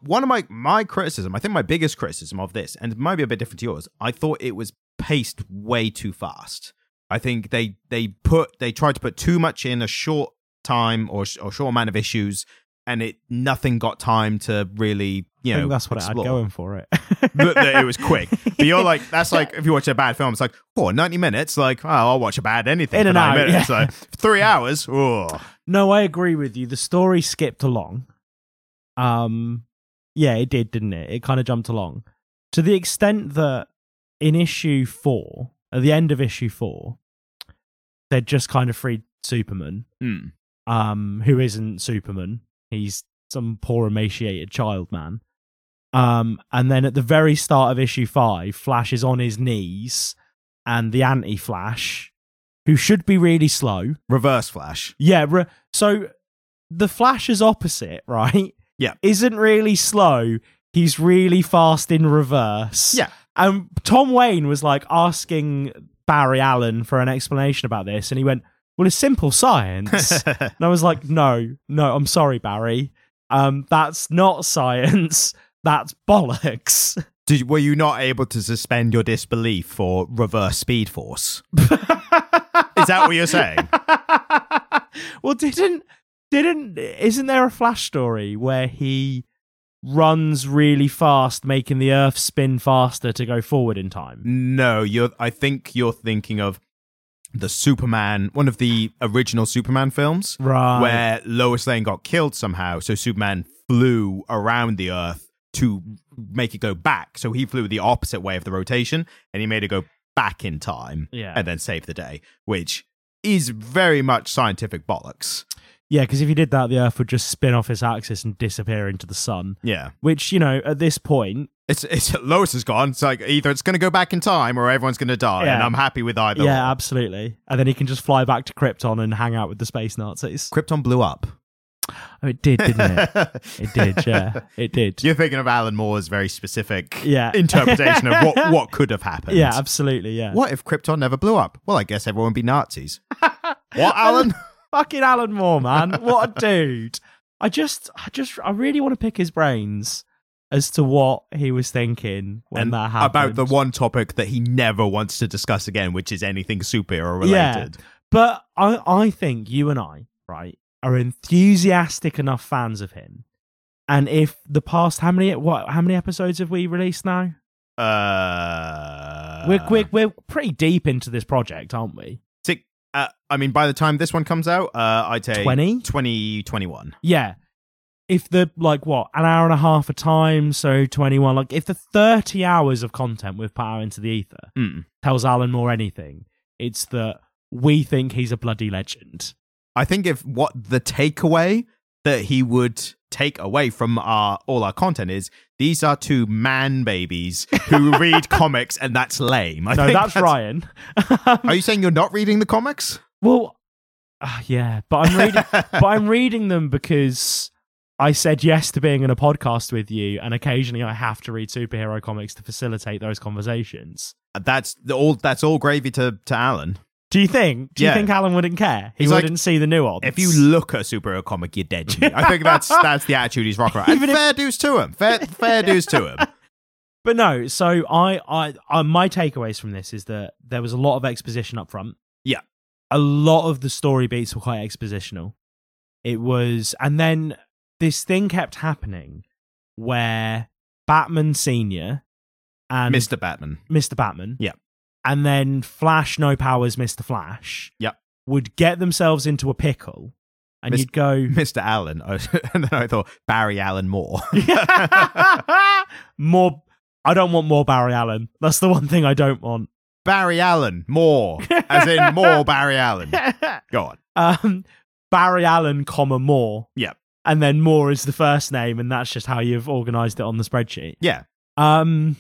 Speaker 2: one of my my criticism, I think my biggest criticism of this, and it might be a bit different to yours, I thought it was paced way too fast. I think they they put they tried to put too much in a short time or or short amount of issues, and it nothing got time to really you
Speaker 1: I
Speaker 2: know
Speaker 1: that's what it had going for it.
Speaker 2: But it was quick. But you're like, that's like if you watch a bad film, it's like, oh, 90 minutes. Like, oh, I'll watch a bad anything
Speaker 1: In
Speaker 2: for
Speaker 1: and
Speaker 2: 90 minutes.
Speaker 1: yeah.
Speaker 2: Like, three hours. Oh,
Speaker 1: No, I agree with you. The story skipped along. Um, yeah, it did, didn't it? It kind of jumped along to the extent that in issue four, at the end of issue four, they'd just kind of freed Superman,
Speaker 2: Hmm.
Speaker 1: um, who isn't Superman. He's some poor emaciated child man. Um, and then at the very start of issue five, Flash is on his knees, and the anti-Flash, who should be really slow,
Speaker 2: Reverse Flash.
Speaker 1: yeah, re- so the Flash is opposite, right?
Speaker 2: Yeah.
Speaker 1: Isn't really slow. he's really fast in reverse.
Speaker 2: Yeah.
Speaker 1: And Tom Wayne was like asking Barry Allen for an explanation about this, and he went, Well, it's simple science. and I was like, No, no, I'm sorry, Barry. Um, that's not science. That's bollocks.
Speaker 2: Did, were you not able to suspend your disbelief for reverse speed force? Is that what you're saying?
Speaker 1: well, didn't didn't isn't there a flash story where he runs really fast, making the Earth spin faster to go forward in time?
Speaker 2: No, you're. I think you're thinking of the Superman, one of the original Superman films,
Speaker 1: Right.
Speaker 2: where Lois Lane got killed somehow. So Superman flew around the Earth to make it go back. So he flew the opposite way of the rotation, and he made it go back in time,
Speaker 1: Yeah.
Speaker 2: and then save the day, which is very much scientific bollocks.
Speaker 1: Yeah, because if you did that, the Earth would just spin off its axis and disappear into the sun.
Speaker 2: Yeah.
Speaker 1: Which you know, at this point,
Speaker 2: It's, it's Lois is gone. It's like either it's going to go back in time or everyone's going to die,
Speaker 1: Yeah.
Speaker 2: and I'm happy with either.
Speaker 1: yeah,
Speaker 2: or.
Speaker 1: absolutely. And then he can just fly back to Krypton and hang out with the space Nazis.
Speaker 2: Krypton blew up.
Speaker 1: Oh, it did, didn't it? It did. Yeah, it did.
Speaker 2: You're thinking of Alan Moore's very specific
Speaker 1: Yeah.
Speaker 2: interpretation of what, what could have happened.
Speaker 1: Yeah, absolutely. Yeah.
Speaker 2: What if Krypton never blew up? Well, I guess everyone would be Nazis. what, Alan?
Speaker 1: Fucking Alan Moore, man. What a dude. I just, I just, I really want to pick his brains as to what he was thinking when
Speaker 2: And
Speaker 1: that happened.
Speaker 2: about the one topic that he never wants to discuss again, which is anything superhero related.
Speaker 1: But I, I think you and I, right, are enthusiastic enough fans of him. And if the past, how many, what, how many episodes have we released now?
Speaker 2: Uh,
Speaker 1: we're, we're, we're pretty deep into this project, aren't we?
Speaker 2: Six, uh, I mean, by the time this one comes out, uh, I'd say
Speaker 1: 20?
Speaker 2: 20, 21.
Speaker 1: Yeah. If the, like, what, an hour and a half a time, so 21, like, if the 30 hours of content we've put out into the ether
Speaker 2: Mm.
Speaker 1: tells Alan Moore anything, it's that we think he's a bloody legend.
Speaker 2: I think if what the takeaway that he would take away from our all our content is these are two man babies who read comics and that's lame. I
Speaker 1: no,
Speaker 2: think
Speaker 1: that's, Ryan.
Speaker 2: Are you saying you're not reading the comics?
Speaker 1: well, uh, yeah, but I'm reading, but I'm reading them because I said yes to being in a podcast with you, and occasionally I have to read superhero comics to facilitate those conversations.
Speaker 2: Uh, that's the all. That's all gravy to to Alan.
Speaker 1: Do you think? Do
Speaker 2: Yeah.
Speaker 1: you think Alan wouldn't care? He
Speaker 2: He's
Speaker 1: wouldn't see the nuance.
Speaker 2: If you look at a superhero comic, you're dead to me. I think that's that's the attitude he's rocking.
Speaker 1: Even if-
Speaker 2: fair dues to him. Fair fair dues to him.
Speaker 1: But no, so I, I, I, my takeaways from this is that there was a lot of exposition up front.
Speaker 2: Yeah.
Speaker 1: A lot of the story beats were quite expositional. It was, and then this thing kept happening where Batman Senior and
Speaker 2: Mr. Batman.
Speaker 1: Mr. Batman,
Speaker 2: Yeah.
Speaker 1: and then Flash No Powers, Mr. Flash,
Speaker 2: Yeah.
Speaker 1: would get themselves into a pickle, and
Speaker 2: Mis-
Speaker 1: you'd go,
Speaker 2: Mr. Allen. And then I thought Barry Allen Moore.
Speaker 1: more. I don't want more Barry Allen. That's the one thing I don't want.
Speaker 2: Barry Allen more, As in more Barry Allen. Go on.
Speaker 1: um, Barry Allen, comma more.
Speaker 2: Yeah.
Speaker 1: And then Moore is the first name, and that's just how you've organized it on the spreadsheet.
Speaker 2: Yeah.
Speaker 1: Um,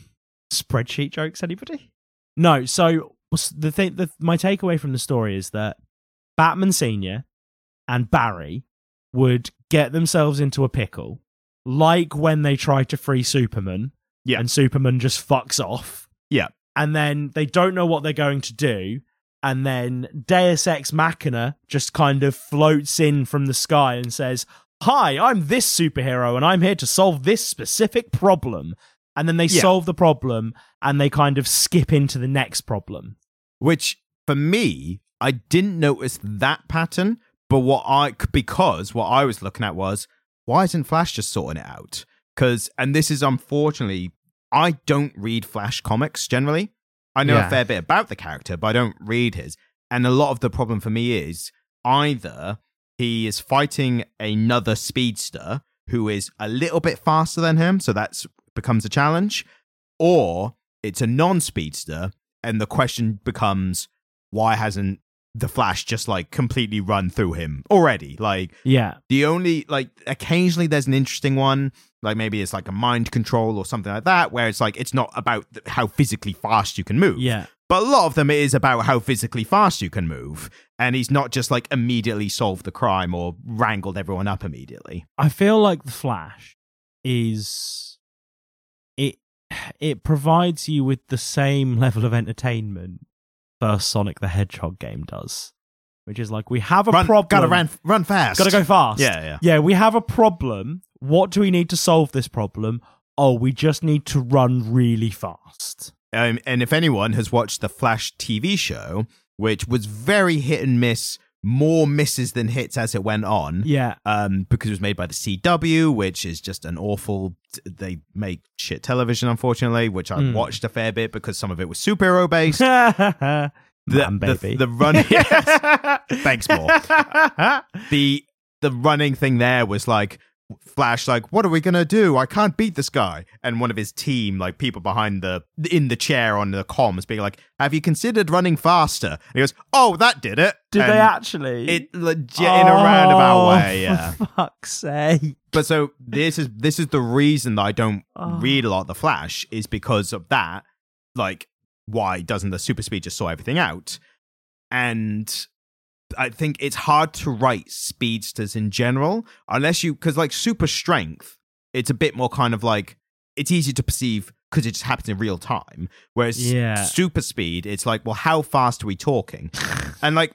Speaker 1: spreadsheet jokes, anybody? No. So the thing, the, my takeaway from the story is that Batman Senior and Barry would get themselves into a pickle, like when they tried to free Superman.
Speaker 2: Yeah.
Speaker 1: And Superman just fucks off.
Speaker 2: Yeah.
Speaker 1: And then they don't know what they're going to do. And then Deus Ex Machina just kind of floats in from the sky and says, Hi, I'm this superhero and I'm here to solve this specific problem. And then they
Speaker 2: Yeah.
Speaker 1: solve the problem and they kind of skip into the next problem.
Speaker 2: Which for me, I didn't notice that pattern, but what I because what I was looking at was why isn't Flash just sorting it out? Because and this is unfortunately, I don't read Flash comics generally. I know
Speaker 1: Yeah.
Speaker 2: a fair bit about the character, but I don't read his. And a lot of the problem for me is either he is fighting another speedster who is a little bit faster than him, so that becomes a challenge, or it's a non-speedster, and the question becomes why hasn't the Flash just like completely run through him already? Like
Speaker 1: Yeah.
Speaker 2: the only like occasionally there's an interesting one, like maybe it's like a mind control or something like that, where it's like it's not about how physically fast you can move.
Speaker 1: Yeah.
Speaker 2: But a lot of them it is about how physically fast you can move. And he's not just like immediately solved the crime or wrangled everyone up immediately.
Speaker 1: I feel like the Flash is it it provides you with the same level of entertainment first Sonic the Hedgehog game does, which is like we have a
Speaker 2: Run,
Speaker 1: problem.
Speaker 2: gotta run, run fast.
Speaker 1: Gotta go fast.
Speaker 2: Yeah, yeah.
Speaker 1: Yeah, we have a problem. What do we need to solve this problem? Oh, we just need to run really fast.
Speaker 2: Um, and if anyone has watched the Flash TV show, which was very hit and miss, more misses than hits as it went on.
Speaker 1: Yeah.
Speaker 2: Um, because it was made by the CW, which is just an awful. They make shit television, unfortunately, which I
Speaker 1: Mm.
Speaker 2: watched a fair bit because some of it was superhero based.
Speaker 1: Man,
Speaker 2: the,
Speaker 1: baby.
Speaker 2: the run, yes. Thanks, more. the the running thing there was like Flash, like, what are we gonna do? I can't beat this guy. And one of his team, like people behind the in the chair on the comms, being like, "Have you considered running faster?" And he goes, "Oh, that did it."
Speaker 1: Did
Speaker 2: And
Speaker 1: they actually?
Speaker 2: It legit in a oh, roundabout
Speaker 1: Oh,
Speaker 2: way, yeah.
Speaker 1: For fuck's sake.
Speaker 2: But so this is this is the reason that I don't
Speaker 1: Oh.
Speaker 2: read a lot of the Flash is because of that. Like, why doesn't the super speed just sort everything out? And I think it's hard to write speedsters in general unless you because like super strength, it's a bit more kind of like it's easy to perceive because it just happens in real time. Whereas
Speaker 1: Yeah.
Speaker 2: super speed, it's like, well, how fast are we talking? and like,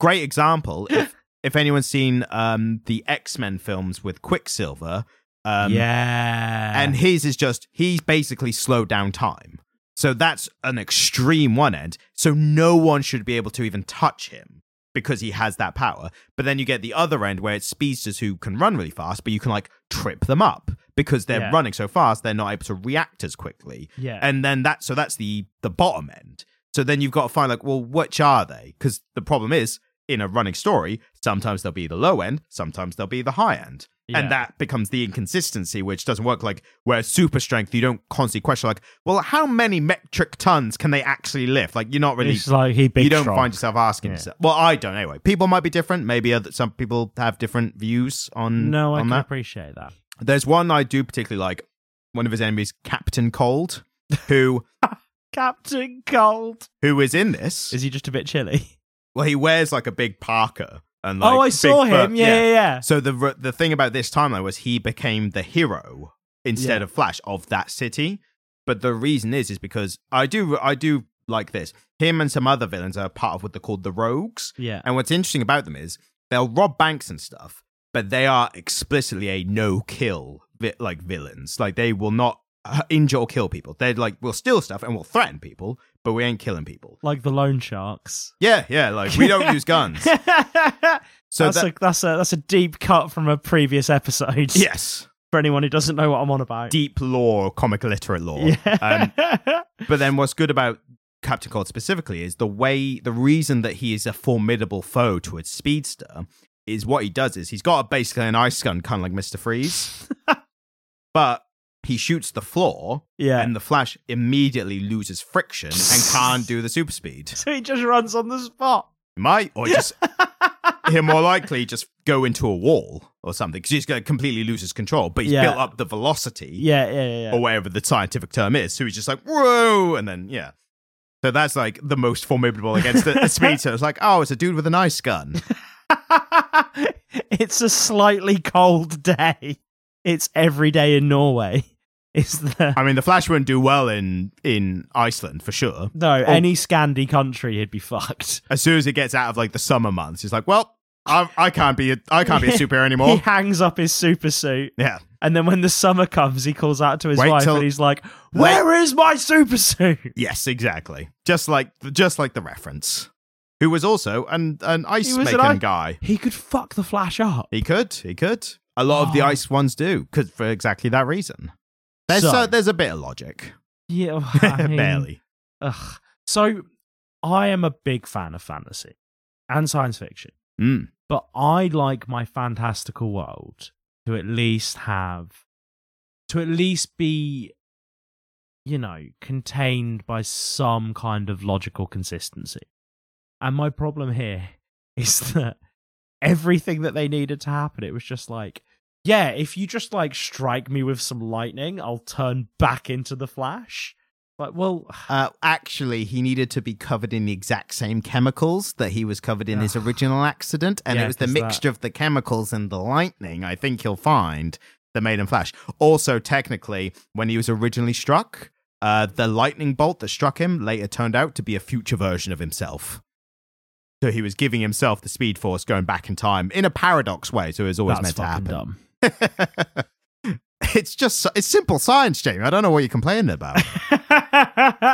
Speaker 2: great example. If if anyone's seen um the X Men films with Quicksilver, um,
Speaker 1: yeah.
Speaker 2: and his is just he's basically slowed down time. So that's an extreme one end. So no one should be able to even touch him because he has that power. But then you get the other end where it's speedsters who can run really fast, but you can like trip them up because they're
Speaker 1: Yeah.
Speaker 2: running so fast they're not able to react as quickly.
Speaker 1: yeah.
Speaker 2: And then that so that's the the bottom end. So then you've got to find like, well, which are they? Because the problem is in a running story, sometimes they'll be the low end, sometimes they'll be the high end.
Speaker 1: Yeah.
Speaker 2: And that becomes the inconsistency, which doesn't work. Like where super strength, you don't constantly question like, well, how many metric tons can they actually lift? Like you're not really
Speaker 1: it's like he big
Speaker 2: you don't
Speaker 1: strong.
Speaker 2: find yourself asking
Speaker 1: Yeah.
Speaker 2: yourself. Well, I don't anyway. People might be different. Maybe other, some people have different views on
Speaker 1: No, I
Speaker 2: on
Speaker 1: can
Speaker 2: that.
Speaker 1: appreciate that.
Speaker 2: There's one I do particularly like. One of his enemies, Captain Cold, who
Speaker 1: Captain Cold.
Speaker 2: who is in this.
Speaker 1: Is he just a bit chilly?
Speaker 2: well, he wears like a big parka and oh, like
Speaker 1: oh, I saw him. Yeah, yeah, yeah.
Speaker 2: So the the thing about this timeline was he became the hero instead
Speaker 1: Yeah.
Speaker 2: of Flash of that city. But the reason is is because I do I do like this. Him and some other villains are part of what they're called the Rogues.
Speaker 1: Yeah.
Speaker 2: And what's interesting about them is they'll rob banks and stuff, but they are explicitly a no kill vi- like villains. Like they will not injure or kill people. They're like we'll steal stuff and we'll threaten people, but we ain't killing people.
Speaker 1: Like the loan sharks.
Speaker 2: Yeah, yeah. Like we don't use guns. So
Speaker 1: that's
Speaker 2: that,
Speaker 1: a that's a that's a deep cut from a previous episode.
Speaker 2: yes,
Speaker 1: For anyone who doesn't know what I'm on about.
Speaker 2: deep lore, comic literate lore.
Speaker 1: Yeah.
Speaker 2: Um, But then what's good about Captain Cold specifically is the way, the reason that he is a formidable foe to a speedster is what he does is he's got basically an ice gun, kind of like Mr. Freeze, but he shoots the floor
Speaker 1: yeah.
Speaker 2: and the Flash immediately loses friction and can't do the super speed.
Speaker 1: so he just runs on the spot.
Speaker 2: He might, or just, he'll more likely just go into a wall or something because he's going to completely lose his control, but he's
Speaker 1: Yeah.
Speaker 2: built up the velocity
Speaker 1: Yeah, yeah, yeah.
Speaker 2: or whatever the scientific term is. So he's just like, whoa, and then yeah. So that's like the most formidable against a, a speedster. It's like, oh, it's a dude with an ice gun.
Speaker 1: it's a slightly cold day. It's every day in Norway. Is the
Speaker 2: I mean, the Flash wouldn't do well in in Iceland for sure.
Speaker 1: no any Scandi country he'd be fucked.
Speaker 2: As soon as it gets out of like the summer months, he's like, well, I, I can't be a I can't be a superhero anymore.
Speaker 1: He hangs up his super suit,
Speaker 2: Yeah,
Speaker 1: and then when the summer comes, he calls out to his
Speaker 2: Wait
Speaker 1: wife,
Speaker 2: till-
Speaker 1: and he's like, "Where is my super suit?"
Speaker 2: yes, exactly. Just like just like the reference. Who was also an an ice making
Speaker 1: i-
Speaker 2: guy.
Speaker 1: He could fuck the Flash up.
Speaker 2: He could, he could. A lot of the
Speaker 1: Oh.
Speaker 2: ice ones do, because for exactly that reason. There's
Speaker 1: So-
Speaker 2: uh, there's a bit of logic,
Speaker 1: Yeah, I mean,
Speaker 2: barely.
Speaker 1: Ugh. So, I am a big fan of fantasy and science fiction,
Speaker 2: Mm.
Speaker 1: but I like my fantastical world to at least have, to at least be, you know, contained by some kind of logical consistency. And my problem here is that everything that they needed to happen, it was just like, yeah, if you just like strike me with some lightning, I'll turn back into the Flash. Like, well,
Speaker 2: Uh, actually, he needed to be covered in the exact same chemicals that he was covered in his original accident, and
Speaker 1: Yeah,
Speaker 2: it was the
Speaker 1: 'cause that-
Speaker 2: mixture of the chemicals and the lightning. I think you'll find that made him flash. Also, technically, when he was originally struck, uh, the lightning bolt that struck him later turned out to be a future version of himself. So he was giving himself the speed force going back in time in a paradox way. So it was always
Speaker 1: That's
Speaker 2: meant to happen.
Speaker 1: dumb.
Speaker 2: it's just it's simple science, Jamie. I don't know what you're complaining about.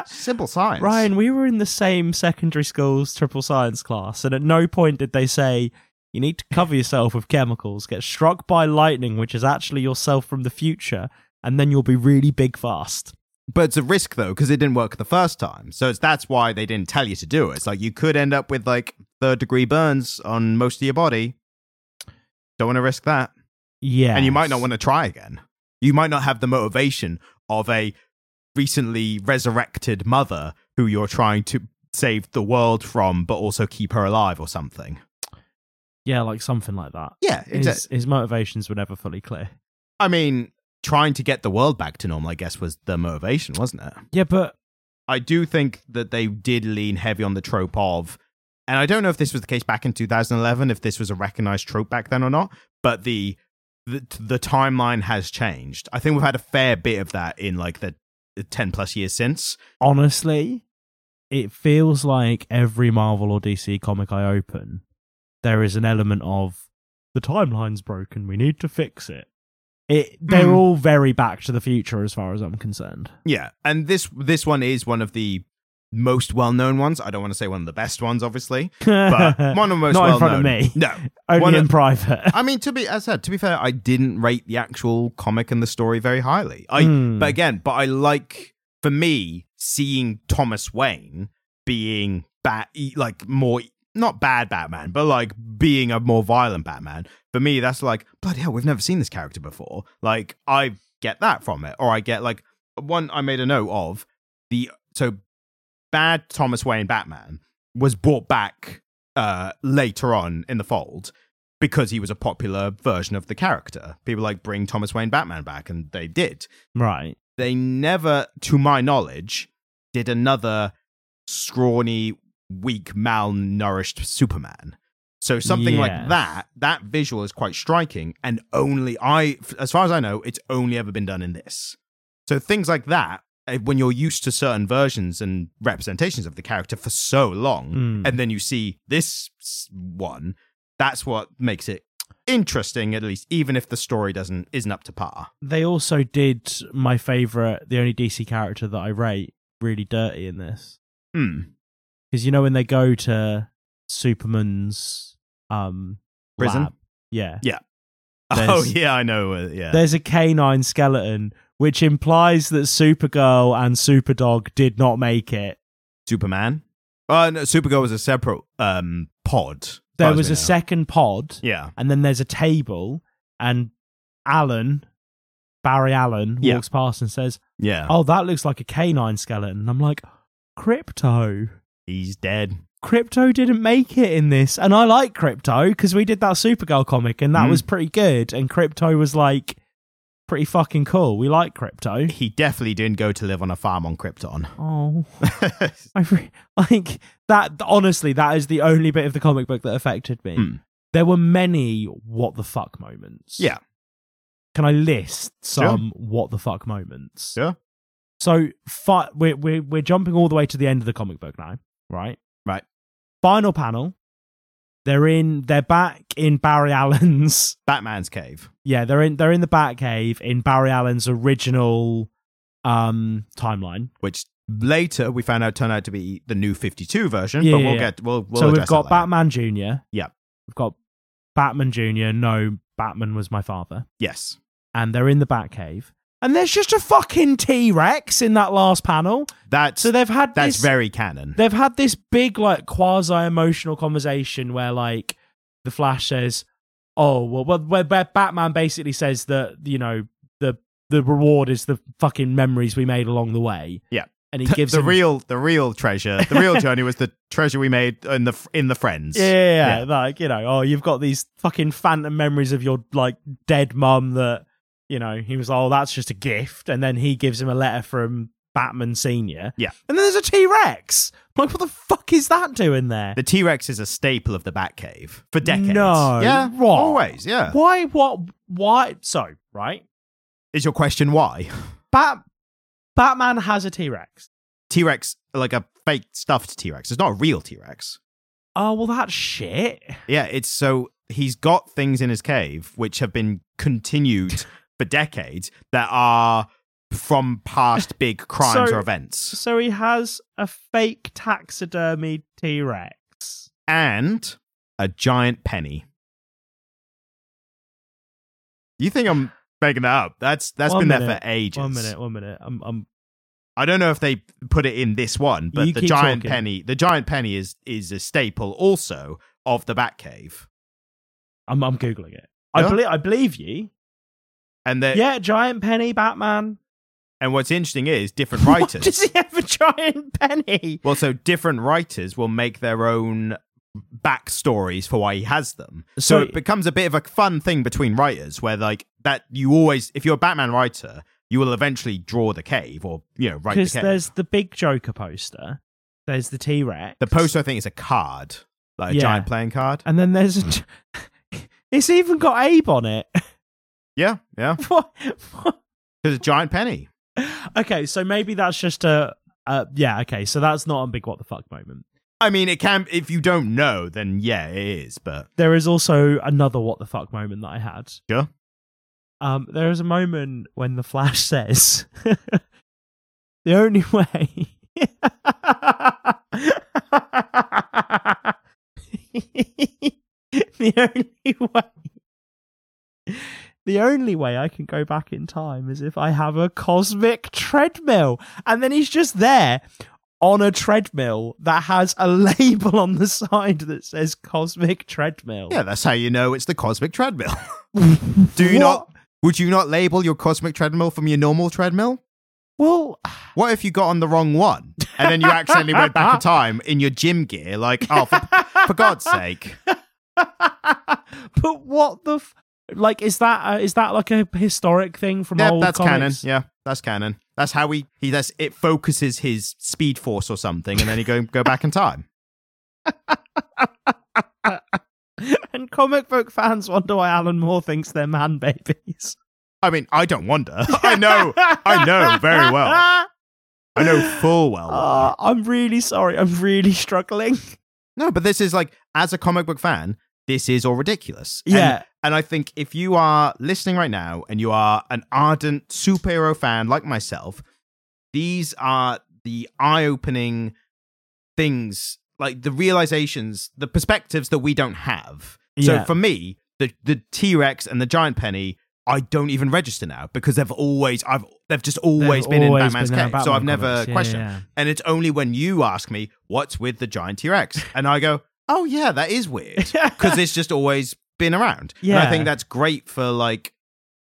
Speaker 2: simple science.
Speaker 1: Ryan, we were in the same secondary school's triple science class, and at no point did they say you need to cover yourself with chemicals, get struck by lightning, which is actually yourself from the future, and then you'll be really big fast.
Speaker 2: But it's a risk though because it didn't work the first time. So it's that's why they didn't tell you to do it. It's like you could end up with like third degree burns on most of your body. Don't want to risk that.
Speaker 1: Yeah.
Speaker 2: And you might not want to try again. You might not have the motivation of a recently resurrected mother who you're trying to save the world from, but also keep her alive or something.
Speaker 1: Yeah, like something like that.
Speaker 2: Yeah,
Speaker 1: His, his motivations were never fully clear.
Speaker 2: I mean, trying to get the world back to normal, I guess, was the motivation, wasn't it?
Speaker 1: Yeah, but
Speaker 2: I do think that they did lean heavy on the trope of, and I don't know if this was the case back in 2011, if this was a recognized trope back then or not, but the the, the timeline has changed. I think we've had a fair bit of that in like the, the 10 plus years since.
Speaker 1: honestly, it feels like every Marvel or DC comic I open, there is an element of the timeline's broken. We need to fix it. It they're
Speaker 2: Mm.
Speaker 1: all very Back to the Future as far as I'm concerned.
Speaker 2: Yeah, and this this one is one of the most well known ones. I don't want to say one of the best ones, obviously, but one of the most
Speaker 1: Not
Speaker 2: well
Speaker 1: in front of me.
Speaker 2: No,
Speaker 1: Only
Speaker 2: one
Speaker 1: in
Speaker 2: of-
Speaker 1: private.
Speaker 2: I mean, to be as I said, to be fair, I didn't rate the actual comic and the story very highly. I,
Speaker 1: Hmm.
Speaker 2: but again, but I like for me seeing Thomas Wayne being bad, like more not bad Batman, but like being a more violent Batman. For me, that's like bloody hell, we've never seen this character before. Like I get that from it, or I get like one I made a note of the so bad Thomas Wayne Batman was brought back uh later on in the fold because he was a popular version of the character. People like bring Thomas Wayne Batman back, and they did.
Speaker 1: right.
Speaker 2: They never, to my knowledge, did another scrawny, weak, malnourished Superman. So something like that, that visual is quite striking, and only I, as far as I know, it's only ever been done in this. So things like that, when you're used to certain versions and representations of the character for so long,
Speaker 1: Mm.
Speaker 2: and then you see this one, that's what makes it interesting, at least, even if the story doesn't isn't up to par.
Speaker 1: They also did my favorite, the only DC character that I rate, really dirty in this.
Speaker 2: Hmm.
Speaker 1: Because you know when they go to Superman's um
Speaker 2: Prison?
Speaker 1: lab? yeah,
Speaker 2: Oh
Speaker 1: There's-
Speaker 2: yeah, I know. Uh, yeah,
Speaker 1: there's a canine skeleton, which implies that Supergirl and Superdog did not make it.
Speaker 2: Superman. Uh, no, Supergirl was a separate um pod.
Speaker 1: There was a
Speaker 2: know.
Speaker 1: second pod,
Speaker 2: Yeah,
Speaker 1: and then there's a table, and Alan, Barry Allen,
Speaker 2: Yeah.
Speaker 1: walks past and says,
Speaker 2: yeah.
Speaker 1: "Oh, that looks like a canine skeleton." And I'm like, "Krypto."
Speaker 2: He's dead.
Speaker 1: Krypto didn't make it in this, and I like Krypto because we did that Supergirl comic, and that
Speaker 2: Mhm.
Speaker 1: was pretty good. And Krypto was like pretty fucking cool. We like Krypto.
Speaker 2: He definitely didn't go to live on a farm on Krypton.
Speaker 1: Oh, I re- like that. Honestly, that is the only bit of the comic book that affected me.
Speaker 2: Hmm.
Speaker 1: There were many what the fuck moments.
Speaker 2: yeah,
Speaker 1: Can I list
Speaker 2: Sure.
Speaker 1: some what the fuck moments?
Speaker 2: Sure.
Speaker 1: So fi- we're, we're we're jumping all the way to the end of the comic book now, right?
Speaker 2: Right.
Speaker 1: Final panel. They're in. They're back in Barry Allen's.
Speaker 2: Batman's cave.
Speaker 1: Yeah, they're in. They're in the Batcave in Barry Allen's original um timeline.
Speaker 2: which later we found out turned out to be the new 52 version
Speaker 1: Yeah,
Speaker 2: but
Speaker 1: yeah,
Speaker 2: we'll
Speaker 1: yeah.
Speaker 2: get we'll, we'll
Speaker 1: so we've got. Batman Junior.
Speaker 2: Yeah.
Speaker 1: We've got Batman Junior. No, Batman was my father,
Speaker 2: yes
Speaker 1: and they're in the Batcave. And there's just a fucking T Rex in that last panel.
Speaker 2: that's
Speaker 1: So they've had
Speaker 2: that's
Speaker 1: this
Speaker 2: very canon
Speaker 1: they've had this big like quasi emotional conversation where like the Flash says, "Oh well," well where, where Batman basically says that you know the the reward is the fucking memories we made along the way.
Speaker 2: Yeah.
Speaker 1: and he gives
Speaker 2: the
Speaker 1: him,
Speaker 2: real the real treasure the real journey was the treasure we made in the in the friends
Speaker 1: Yeah, yeah, yeah,
Speaker 2: Yeah.
Speaker 1: like you know, oh, you've got these fucking phantom memories of your like dead mum that you know. He was, like, oh, that's just a gift, and then he gives him a letter from Batman Senior.
Speaker 2: Yeah.
Speaker 1: and then there's a T Rex. Like, what the fuck is that doing there?
Speaker 2: the t-rex is a staple of the batcave for decades
Speaker 1: No,
Speaker 2: yeah
Speaker 1: what?
Speaker 2: always yeah
Speaker 1: Why? What? Why? So, right?
Speaker 2: is your question why
Speaker 1: Bat Batman has a T Rex.
Speaker 2: T Rex, like a fake stuffed T Rex. It's not a real T Rex.
Speaker 1: Oh well, that's shit.
Speaker 2: Yeah, it's so he's got things in his cave which have been continued for decades that are from past big crimes
Speaker 1: So-
Speaker 2: or events.
Speaker 1: So he has a fake taxidermy T Rex.
Speaker 2: And a giant penny. You think I'm making that up? That's that's
Speaker 1: One
Speaker 2: been
Speaker 1: minute,
Speaker 2: there for ages.
Speaker 1: One minute, one minute. I'm, I'm
Speaker 2: I don't know if they put it in this one, but
Speaker 1: You
Speaker 2: the giant
Speaker 1: talking.
Speaker 2: penny, the giant penny is is a staple also of the Batcave.
Speaker 1: I'm, I'm googling it. I believe, I believe you.
Speaker 2: And the
Speaker 1: Yeah, giant penny Batman.
Speaker 2: and what's interesting is different writers.
Speaker 1: does he have a giant penny?
Speaker 2: Well, so different writers will make their own backstories for why he has them. So,
Speaker 1: So-
Speaker 2: it becomes a bit of a fun thing between writers where like that you always if you're a Batman writer, you will eventually draw the cave or you know, write the
Speaker 1: Because
Speaker 2: cave.
Speaker 1: there's the big Joker poster. There's the T Rex.
Speaker 2: The poster I think is a card. Like a
Speaker 1: Yeah.
Speaker 2: giant playing card.
Speaker 1: and then there's a. It's even got Abe on it.
Speaker 2: Yeah, yeah. There's a giant penny.
Speaker 1: Okay, so maybe that's just a. Uh, yeah, okay, so that's not a big what the fuck moment.
Speaker 2: I mean it can if you don't know, then yeah, it is, but
Speaker 1: There is also another what the fuck moment that I had.
Speaker 2: Sure.
Speaker 1: Um, there is a moment when the Flash says, "The only way." the only way. The only way I can go back in time is if I have a cosmic treadmill. And then he's just there on a treadmill that has a label on the side that says cosmic treadmill.
Speaker 2: yeah, that's how you know it's the cosmic treadmill. Do you
Speaker 1: What?
Speaker 2: not would you not label your cosmic treadmill from your normal treadmill?
Speaker 1: Well,
Speaker 2: What if you got on the wrong one and then you accidentally went back in time in your gym gear? Like, oh, for, for God's sake.
Speaker 1: but what the f- like is that uh, is that like a historic thing from
Speaker 2: Yeah,
Speaker 1: old
Speaker 2: that's
Speaker 1: comics?
Speaker 2: canon. Yeah, that's canon. That's how we he that's it focuses his speed force or something, and then he go go back in time.
Speaker 1: and comic book fans wonder why Alan Moore thinks they're man babies.
Speaker 2: I mean, I don't wonder. I know, I know very well. I know full well.
Speaker 1: Uh, I'm really sorry. I'm really struggling.
Speaker 2: No, but this is like, as a comic book fan, this is all ridiculous.
Speaker 1: Yeah.
Speaker 2: And, I think if you are listening right now and you are an ardent superhero fan like myself, these are the eye opening things, like the realizations, the perspectives that we don't have. So for me, the, the T Rex and the giant penny, I don't even register now because they've always, I've, they've just always
Speaker 1: They've
Speaker 2: been
Speaker 1: always
Speaker 2: in Batman's
Speaker 1: been
Speaker 2: cave.
Speaker 1: Batman
Speaker 2: so I've never
Speaker 1: comics. Yeah,
Speaker 2: questioned.
Speaker 1: yeah.
Speaker 2: And it's only when you ask me, what's with the giant T Rex? And I go, oh, yeah, that is weird. Because it's just always been around. And I think that's great for, like,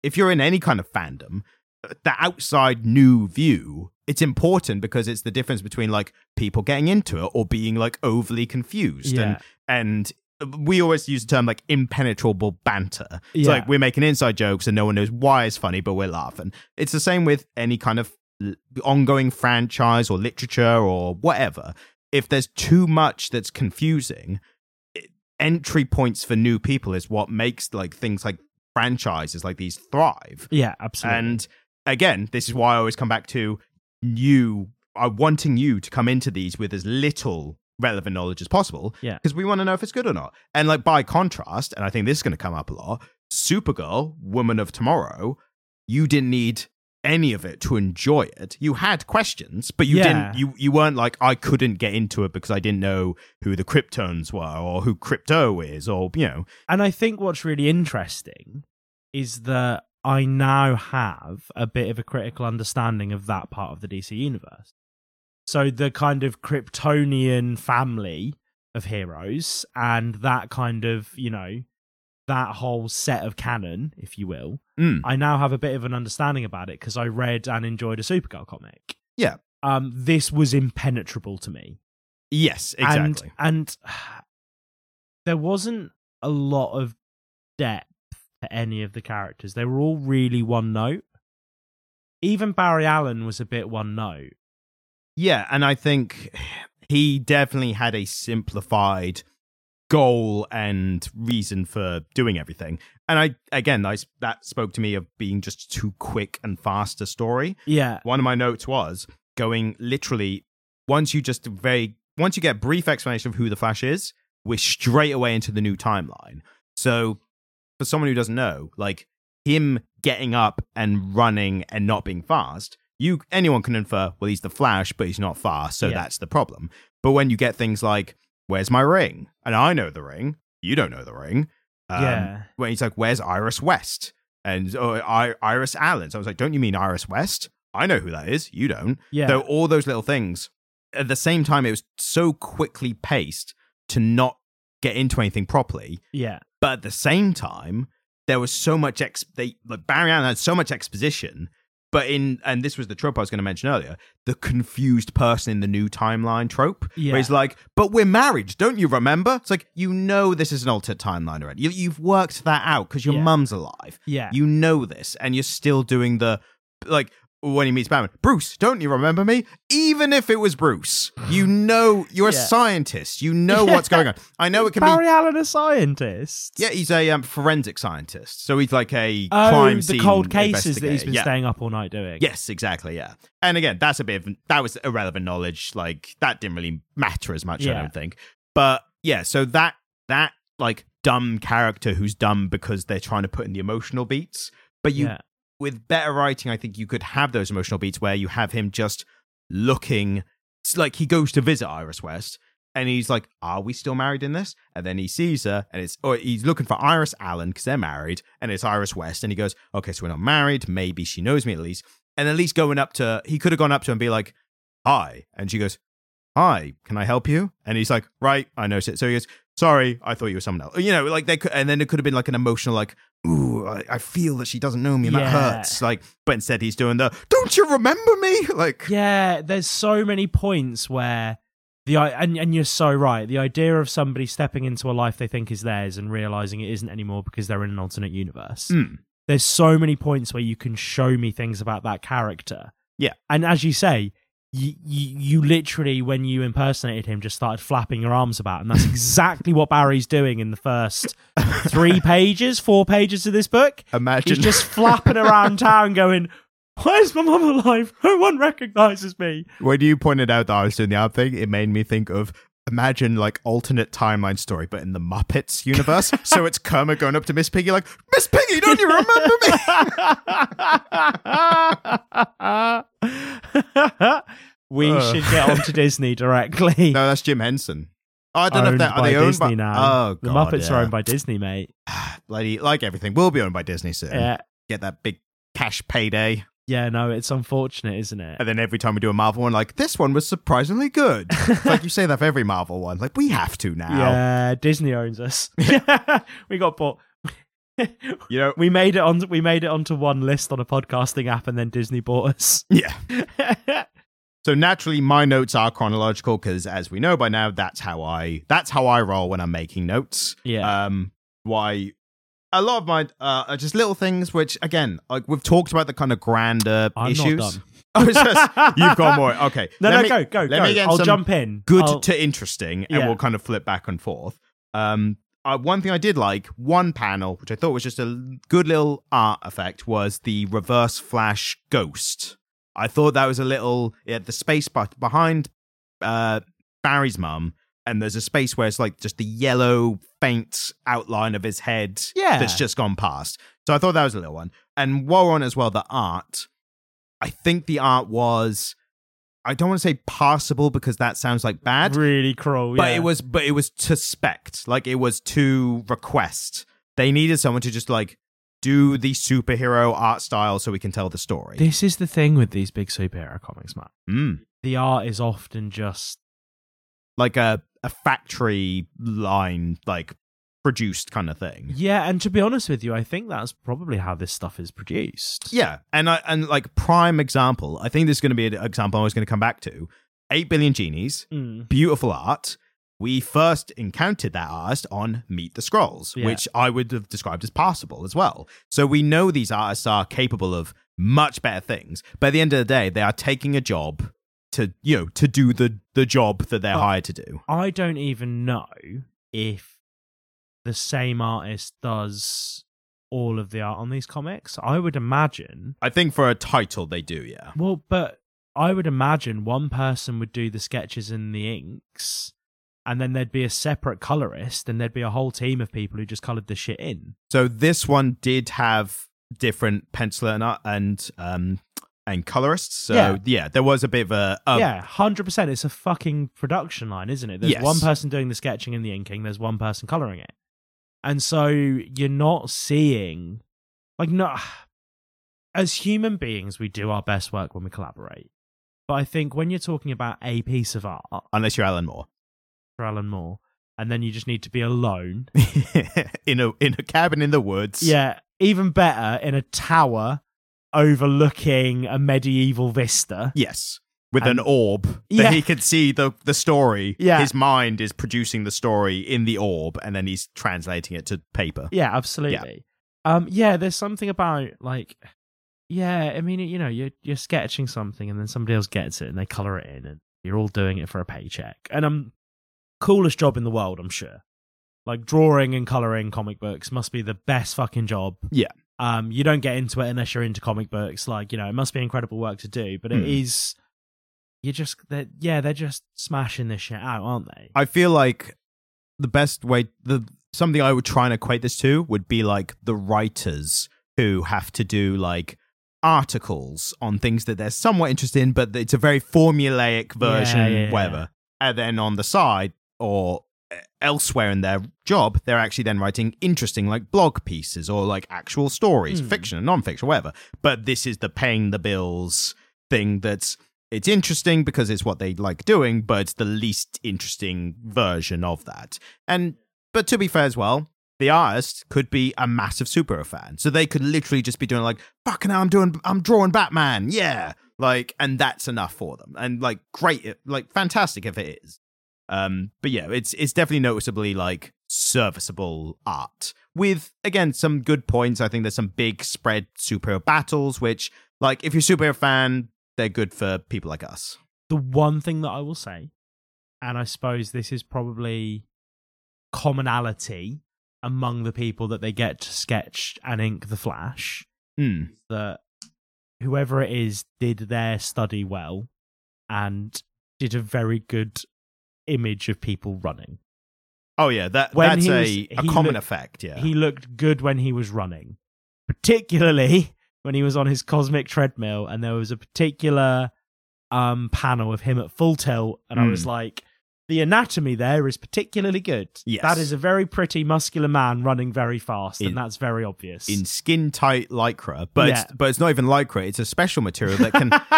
Speaker 2: if you're in any kind of fandom, uh, the outside new view, it's important because it's the difference between, like, people getting into it or being, like, overly confused.
Speaker 1: Yeah.
Speaker 2: And, and we always use the term, like, impenetrable banter. It's
Speaker 1: Yeah.
Speaker 2: like we're making inside jokes and no one knows why it's funny, but we're laughing. It's the same with any kind of ongoing franchise or literature or whatever. If there's too much that's confusing, entry points for new people is what makes like things like franchises like these thrive.
Speaker 1: Yeah, absolutely.
Speaker 2: And again, this is why I always come back to you are wanting you to come into these with as little relevant knowledge as possible.
Speaker 1: Yeah.
Speaker 2: Because we want to know if it's good or not. And like by contrast, and I think this is going to come up a lot, Supergirl, Woman of Tomorrow, you didn't need any of it to enjoy it. You had questions, but you
Speaker 1: Yeah.
Speaker 2: didn't you you weren't like I couldn't get into it because I didn't know who the Kryptons were or who Krypto is or you know.
Speaker 1: And I think what's really interesting is that I now have a bit of a critical understanding of that part of the DC universe. So the kind of Kryptonian family of heroes and that kind of, you know, that whole set of canon, if you will,
Speaker 2: Mm.
Speaker 1: I now have a bit of an understanding about it because I read and enjoyed a Supergirl comic.
Speaker 2: Yeah.
Speaker 1: Um, this was impenetrable to me.
Speaker 2: Yes, exactly.
Speaker 1: And, and there wasn't a lot of depth to any of the characters. They were all really one note. Even Barry Allen was a bit one note.
Speaker 2: Yeah, and I think he definitely had a simplified goal and reason for doing everything. And I again, I, that spoke to me of being just too quick and fast a story.
Speaker 1: Yeah.
Speaker 2: One of my notes was going literally once you just very once you get a brief explanation of who the Flash is, we're straight away into the new timeline. So for someone who doesn't know, like him getting up and running and not being fast, you anyone can infer, well, he's the Flash, but he's not fast, so
Speaker 1: Yeah.
Speaker 2: that's the problem. But when you get things like, "Where's my ring?" and I know the ring, you don't know the ring. Um,
Speaker 1: Yeah.
Speaker 2: When he's like, "Where's Iris West?" and oh, I, Iris Allen, so I was like, "Don't you mean Iris West?" I know who that is. You don't.
Speaker 1: Yeah.
Speaker 2: So all those little things. At the same time, it was so quickly paced to not get into anything properly.
Speaker 1: yeah.
Speaker 2: But at the same time, there was so much ex. They like Barry Allen had so much exposition. But in and this was the trope I was going to mention earlier, the confused person in the new timeline trope,
Speaker 1: Yeah.
Speaker 2: where he's like, "But we're married, don't you remember?" It's like you know this is an alternate timeline already. You, you've worked that out because your
Speaker 1: Yeah.
Speaker 2: mum's alive.
Speaker 1: Yeah.
Speaker 2: You know this, and you're still doing the like when he meets Batman. Bruce, don't you remember me? Even if it was Bruce, you know you're a scientist. You know what's going on. I know it can be
Speaker 1: Barry Allen, a scientist.
Speaker 2: yeah, he's a um, forensic scientist. So he's like a
Speaker 1: Oh,
Speaker 2: crime scene the
Speaker 1: cold cases that he's been
Speaker 2: yeah.
Speaker 1: staying up all night doing.
Speaker 2: Yes, exactly. Yeah, and again, that's a bit of that was irrelevant knowledge. Like that didn't really matter as much. I don't think. But yeah, so that that like dumb character who's dumb because they're trying to put in the emotional beats, but you
Speaker 1: yeah.
Speaker 2: With better writing, I think you could have those emotional beats where you have him just looking it's like he goes to visit Iris West and he's like, Are we still married in this? And then he sees her and it's, or he's looking for Iris Allen because they're married and it's Iris West. And he goes, Okay, so we're not married. Maybe she knows me at least. And at least going up to, he could have gone up to her and be like, Hi. And she goes, Hi, can I help you? And he's like, Right, I know. So he goes, Sorry, I thought you were someone else. You know, like they could, and then it could have been like an emotional, like, Ooh, I, I feel that she doesn't know me and that hurts. Like, but instead he's doing the, Don't you remember me? Like,
Speaker 1: Yeah, there's so many points where the and and you're so right. The idea of somebody stepping into a life they think is theirs and realizing it isn't anymore because they're in an alternate universe.
Speaker 2: Mm.
Speaker 1: There's so many points where you can show me things about that character.
Speaker 2: Yeah.
Speaker 1: and as you say. You, you, you literally, when you impersonated him, just started flapping your arms about, and that's exactly what Barry's doing in the first three pages, four pages of this book.
Speaker 2: imagine.
Speaker 1: He's just flapping around town, going, "Where's my mum alive? No one recognizes me."
Speaker 2: when you pointed out that I was doing the other thing, it made me think of imagine like alternate timeline story, but in the Muppets universe. so it's Kermit going up to Miss Piggy, like, Miss Piggy, don't you remember me?
Speaker 1: we
Speaker 2: Ugh.
Speaker 1: should get onto Disney directly.
Speaker 2: no, that's Jim Henson. Oh, I don't know if that are they owned
Speaker 1: Disney
Speaker 2: by
Speaker 1: now.
Speaker 2: Oh, God, the
Speaker 1: Muppets
Speaker 2: yeah.
Speaker 1: are owned by Disney, mate.
Speaker 2: bloody like everything. Will be owned by Disney soon.
Speaker 1: Yeah,
Speaker 2: Get that big cash payday,
Speaker 1: yeah. No, it's unfortunate, isn't it?
Speaker 2: and then every time we do a Marvel one, like this one was surprisingly good. Like you say that for every Marvel one. Like we have to now.
Speaker 1: Yeah, Disney owns us. we got bought.
Speaker 2: You know.
Speaker 1: we made it on. We made it onto one list on a podcasting app, and then Disney bought us.
Speaker 2: Yeah. So naturally, my notes are chronological because, as we know by now, that's how I that's how I roll when I'm making notes.
Speaker 1: yeah,
Speaker 2: Um, why a lot of my uh, are just little things, which again, like we've talked about the kind of grander
Speaker 1: I'm
Speaker 2: issues.
Speaker 1: not done.
Speaker 2: Oh, it's just- you've got more. Okay,
Speaker 1: No,
Speaker 2: Let
Speaker 1: no,
Speaker 2: me-
Speaker 1: go, go,
Speaker 2: let
Speaker 1: go.
Speaker 2: me get
Speaker 1: I'll
Speaker 2: some
Speaker 1: jump in.
Speaker 2: Good
Speaker 1: I'll-
Speaker 2: to interesting, and
Speaker 1: Yeah.
Speaker 2: we'll kind of flip back and forth. Um, uh, one thing I did like, one panel, which I thought was just a good little art effect, was the reverse flash ghost. I thought that was a little yeah, the space behind uh, Barry's mum, and there's a space where it's like just the yellow faint outline of his head
Speaker 1: Yeah.
Speaker 2: that's just gone past. So I thought that was a little one. And while we're on as well, the art, I think the art was. I don't want to say passable because that sounds like bad,
Speaker 1: really cruel.
Speaker 2: but
Speaker 1: yeah.
Speaker 2: it was but it was to spect like it was to request they needed someone to just like do the superhero art style so we can tell the story
Speaker 1: This is the thing with these big superhero comics, Matt.
Speaker 2: Mm.
Speaker 1: The art is often just
Speaker 2: like a a factory line like produced kind of thing
Speaker 1: yeah. And to be honest with you, I think that's probably how this stuff is produced.
Speaker 2: yeah and i and like prime example i think this is going to be an example i was going to come back to 8 billion genies
Speaker 1: Mm.
Speaker 2: beautiful art we first encountered that artist on Meet the Scrolls,
Speaker 1: Yeah.
Speaker 2: which I would have described as passable as well. So we know these artists are capable of much better things. But at the end of the day, they are taking a job to, you know, to do the the job that they're
Speaker 1: But-
Speaker 2: hired to do.
Speaker 1: I don't even know if the same artist does all of the art on these comics. I would imagine.
Speaker 2: I think for a title they do, yeah.
Speaker 1: Well, but I would imagine one person would do the sketches and the inks, and then there'd be a separate colorist, and there'd be a whole team of people who just colored the shit in.
Speaker 2: So this one did have different penciler and art and um and colorists. So
Speaker 1: Yeah.
Speaker 2: yeah, there was a bit of a, a
Speaker 1: yeah, hundred percent. It's a fucking production line, isn't it? There's
Speaker 2: Yes.
Speaker 1: one person doing the sketching and the inking. There's one person coloring it, and so you're not seeing, like, not as human beings, we do our best work when we collaborate. But I think when you're talking about a piece of art
Speaker 2: unless you're Alan Moore.
Speaker 1: for Alan Moore, and then you just need to be alone,
Speaker 2: in a in a cabin in the woods.
Speaker 1: yeah, even better in a tower overlooking a medieval vista.
Speaker 2: Yes. With
Speaker 1: And-
Speaker 2: an orb that
Speaker 1: Yeah.
Speaker 2: he could see the the story.
Speaker 1: Yeah.
Speaker 2: His mind is producing the story in the orb and then he's translating it to paper.
Speaker 1: Yeah, absolutely. Um, yeah, there's something about like, yeah, I mean, you know, you're you're sketching something and then somebody else gets it and they color it in and you're all doing it for a paycheck. And um, coolest job in the world, I'm sure. Like drawing and coloring comic books must be the best fucking job.
Speaker 2: Yeah.
Speaker 1: Um, you don't get into it unless you're into comic books. Like, you know, it must be incredible work to do, but it
Speaker 2: Hmm.
Speaker 1: is. You just, they're, yeah, they're just smashing this shit out, aren't they?
Speaker 2: I feel like the best way the something I would try and equate this to would be like the writers who have to do like articles on things that they're somewhat interested in, but it's a very formulaic version,
Speaker 1: Yeah, yeah, yeah.
Speaker 2: whatever. And then on the side or elsewhere in their job, they're actually then writing interesting like blog pieces or like actual stories,
Speaker 1: Hmm.
Speaker 2: fiction and non-fiction, whatever. But this is the paying the bills thing that's it's interesting because it's what they like doing, but it's the least interesting version of that. And but to be fair as well, the artist could be a massive superhero fan. So they could literally just be doing like, fucking hell, I'm doing I'm drawing Batman, yeah. Like, and that's enough for them. And like great like fantastic if it is. Um, but yeah, it's it's definitely noticeably like serviceable art with again some good points. I think there's some big spread superhero battles, which like if you're a superhero fan, they're good for people like us.
Speaker 1: the one thing that I will say, and I suppose this is probably commonality among the people that they get to sketch and ink the Flash,
Speaker 2: Hmm.
Speaker 1: that whoever it is did their study well and did a very good image of people running.
Speaker 2: Oh yeah, that
Speaker 1: When
Speaker 2: that's a,
Speaker 1: was-
Speaker 2: a common
Speaker 1: looked-
Speaker 2: effect. Yeah,
Speaker 1: He looked good when he was running, particularly when he was on his cosmic treadmill, and there was a particular um panel of him at full tilt, and I was
Speaker 2: Mm.
Speaker 1: like, the anatomy there is particularly good.
Speaker 2: Yes.
Speaker 1: That is a very pretty muscular man running very fast,
Speaker 2: In-
Speaker 1: and that's very obvious.
Speaker 2: in skin tight lycra, but
Speaker 1: Yeah.
Speaker 2: it's, but it's not even lycra. It's a special material that can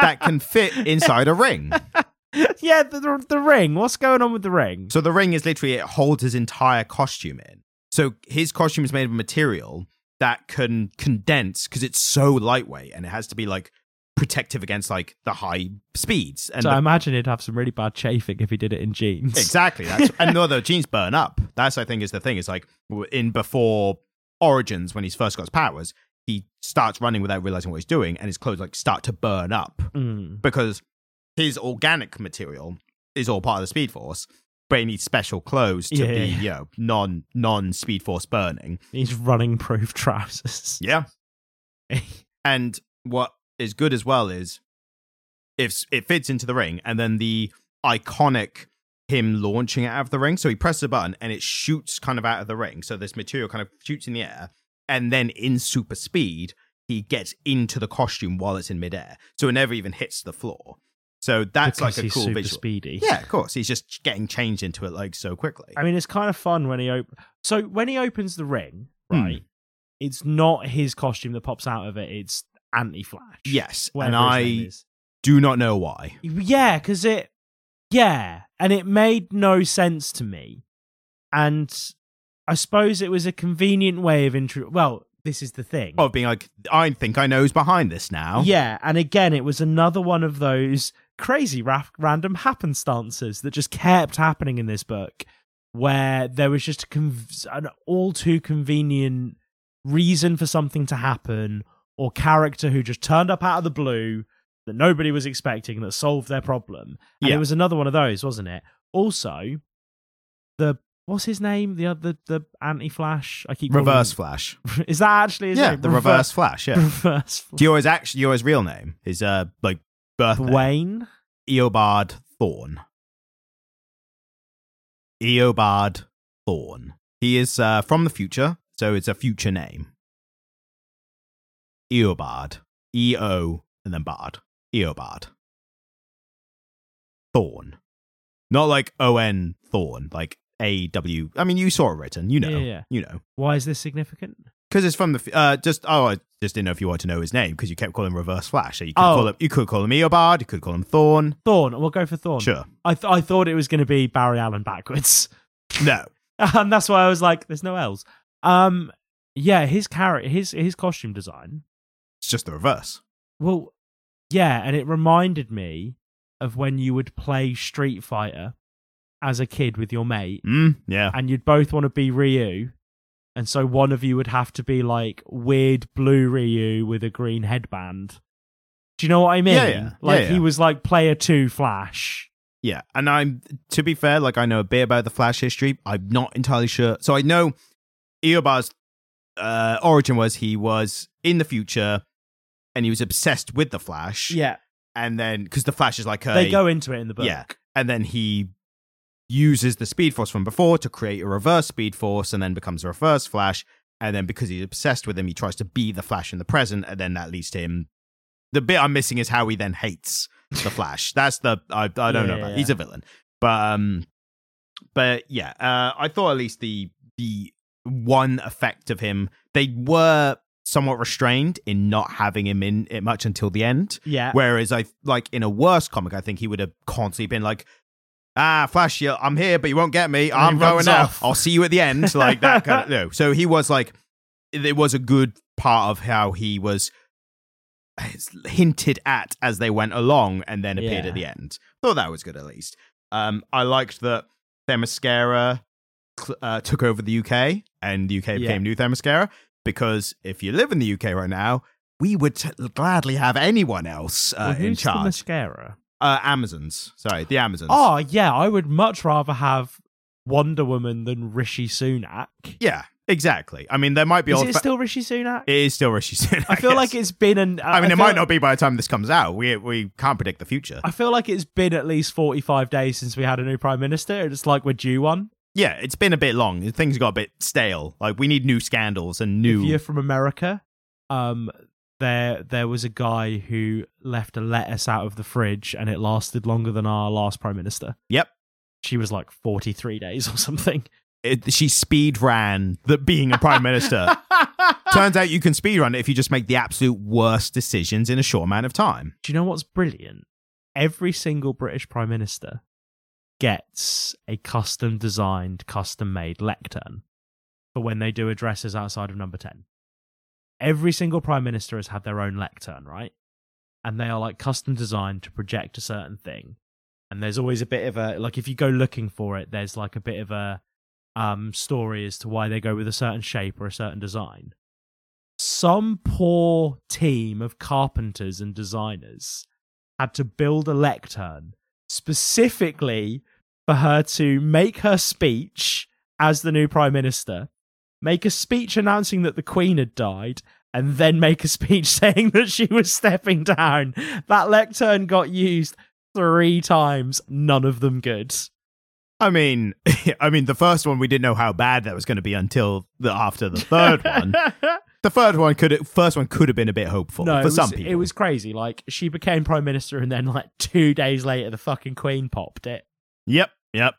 Speaker 2: that can fit inside a ring.
Speaker 1: yeah, the, the the ring. What's going on with the ring?
Speaker 2: So the ring is literally it holds his entire costume in. So his costume is made of material that can condense because it's so lightweight and it has to be like protective against like the high speeds. And
Speaker 1: So
Speaker 2: the-
Speaker 1: I imagine he'd have some really bad chafing if he did it in jeans.
Speaker 2: Exactly. That's and no, the jeans burn up. That's I think is the thing. Is like in before Origins when he's first got his powers, he starts running without realizing what he's doing, and his clothes like start to burn up
Speaker 1: Mm.
Speaker 2: because his organic material is all part of the Speed Force, but he needs special clothes to
Speaker 1: Yeah,
Speaker 2: be
Speaker 1: yeah.
Speaker 2: you know non non Speed Force burning.
Speaker 1: He's running proof trousers.
Speaker 2: Yeah. And what is good as well is if it fits into the ring, and then the iconic him launching it out of the ring. So he presses a button and it shoots kind of out of the ring. So this material kind of shoots in the air, and then in super speed, he gets into the costume while it's in midair. So it never even hits the floor. So that's
Speaker 1: because
Speaker 2: like a cool
Speaker 1: super
Speaker 2: visual.
Speaker 1: speedy.
Speaker 2: Yeah, of course. He's just getting changed into it like so quickly.
Speaker 1: I mean, it's kind of fun when he op- So when he opens the ring,
Speaker 2: Hmm.
Speaker 1: right? It's not his costume that pops out of it. It's anti-Flash.
Speaker 2: yes,
Speaker 1: whatever
Speaker 2: and I do not know why.
Speaker 1: Yeah, because it. Yeah, and it made no sense to me, and I suppose it was a convenient way of intro. Well, this is the thing.
Speaker 2: Of being like, I think I know who's behind this now.
Speaker 1: Yeah, and again, it was another one of those crazy ra- random happenstances that just kept happening in this book, where there was just a conv- an all too convenient reason for something to happen, or character who just turned up out of the blue that nobody was expecting that solved their problem. And
Speaker 2: Yeah.
Speaker 1: it was another one of those, wasn't it? Also, the what's his name? The other the anti Flash. I keep
Speaker 2: Reverse
Speaker 1: him-
Speaker 2: Flash.
Speaker 1: Is that actually his
Speaker 2: Yeah,
Speaker 1: name?
Speaker 2: the Reverse Flash. Yeah.
Speaker 1: Reverse
Speaker 2: Do you know his actually know real name? His uh like birth name?
Speaker 1: Wayne.
Speaker 2: Eobard Thawne. Eobard Thawne. He is uh, from the future, so it's a future name. Eobard. E O and then Bard. Eobard. Thawne. Not like O N Thorn, like A W. I mean, you saw it written. You know.
Speaker 1: Yeah, yeah.
Speaker 2: You know.
Speaker 1: Why is this significant?
Speaker 2: Because it's from the uh, just oh I just didn't know if you wanted to know his name because you kept calling Reverse Flash. So you could
Speaker 1: Oh.
Speaker 2: call him you could call him Eobard, you could call him Thawne.
Speaker 1: Thawne. We'll go for Thawne.
Speaker 2: Sure.
Speaker 1: I th- I thought it was going to be Barry Allen backwards,
Speaker 2: No.
Speaker 1: and that's why I was like, "There's no L's." Um, yeah, his character, his his costume design.
Speaker 2: It's just the reverse.
Speaker 1: Well, yeah, and it reminded me of when you would play Street Fighter as a kid with your mate,
Speaker 2: Mm, yeah.
Speaker 1: and you'd both want to be Ryu, and so one of you would have to be like weird blue Ryu with a green headband. Do you know what I mean?
Speaker 2: Yeah, yeah.
Speaker 1: Like
Speaker 2: Yeah,
Speaker 1: he was like player two Flash.
Speaker 2: Yeah. And I'm to be fair, like I know a bit about the Flash history. I'm not entirely sure. So I know Eobard's uh, origin was he was in the future and he was obsessed with the Flash.
Speaker 1: Yeah,
Speaker 2: And then because the Flash is like a
Speaker 1: they go into it in the book.
Speaker 2: Yeah. And then he uses the Speed Force from before to create a reverse Speed Force and then becomes a reverse Flash. And then because he's obsessed with him, he tries to be the Flash in the present. And then that leads to him. The bit I'm missing is how he then hates the Flash. That's the I, I don't
Speaker 1: Yeah,
Speaker 2: know
Speaker 1: yeah,
Speaker 2: about. He's a villain, but um, but yeah, uh, I thought at least the the one effect of him they were somewhat restrained in not having him in it much until the end.
Speaker 1: yeah.
Speaker 2: Whereas I like in a worse comic, I think he would have constantly been like, "Ah, Flash, you, I'm here, but you won't get me.
Speaker 1: And
Speaker 2: I'm going
Speaker 1: off.
Speaker 2: I'll see you at the end." Like that kind of no. So he was like, it was a good part of how he was hinted at as they went along, and then appeared
Speaker 1: Yeah.
Speaker 2: at the end. Thought that was good at least. Um, I liked that Themyscira uh, took over the UK, and the UK
Speaker 1: Yeah.
Speaker 2: became New Themyscira. Because if you live in the UK right now, we would t- gladly have anyone else uh,
Speaker 1: Well,
Speaker 2: in charge.
Speaker 1: mascara?
Speaker 2: Uh, Amazons, sorry, the Amazons.
Speaker 1: Oh yeah, I would much rather have Wonder Woman than Rishi Sunak.
Speaker 2: yeah, exactly. I mean, there might be
Speaker 1: Is it
Speaker 2: fa-
Speaker 1: still Rishi Sunak?
Speaker 2: it is still Rishi Sunak.
Speaker 1: I feel like it's been an.
Speaker 2: I mean, it
Speaker 1: feel-
Speaker 2: might not be by the time this comes out. We we can't predict the future.
Speaker 1: I feel like it's been at least forty-five days since we had a new prime minister. It's like we're due one.
Speaker 2: yeah, it's been a bit long. Things got a bit stale. Like we need new scandals and
Speaker 1: If
Speaker 2: new.
Speaker 1: you're from America, um, there there was a guy who left a lettuce out of the fridge, and it lasted longer than our last prime minister.
Speaker 2: Yep.
Speaker 1: She was like forty-three days or something.
Speaker 2: It, she speed ran the being a prime minister. Turns out you can speed run it if you just make the absolute worst decisions in a short amount of time.
Speaker 1: Do you know what's brilliant? Every single British Prime Minister gets a custom designed, custom made lectern for when they do addresses outside of number 10. Every single Prime Minister has had their own lectern, right? And they are like custom designed to project a certain thing. And there's always a bit of a, like, if you go looking for it, there's like a bit of a um, story as to why they go with a certain shape or a certain design. Some poor team of carpenters and designers had to build a lectern specifically for her to make her speech as the new prime minister, make a speech announcing that the queen had died, and then make a speech saying that she was stepping down. That lectern got used three times, none of them good.
Speaker 2: I mean, I mean, the first one we didn't know how bad that was going to be until the after the third one. The third one could, first one could have been a bit hopeful
Speaker 1: no,
Speaker 2: for
Speaker 1: was,
Speaker 2: some people.
Speaker 1: it was crazy. Like she became prime minister, and then like two days later, the fucking queen popped it.
Speaker 2: Yep, yep.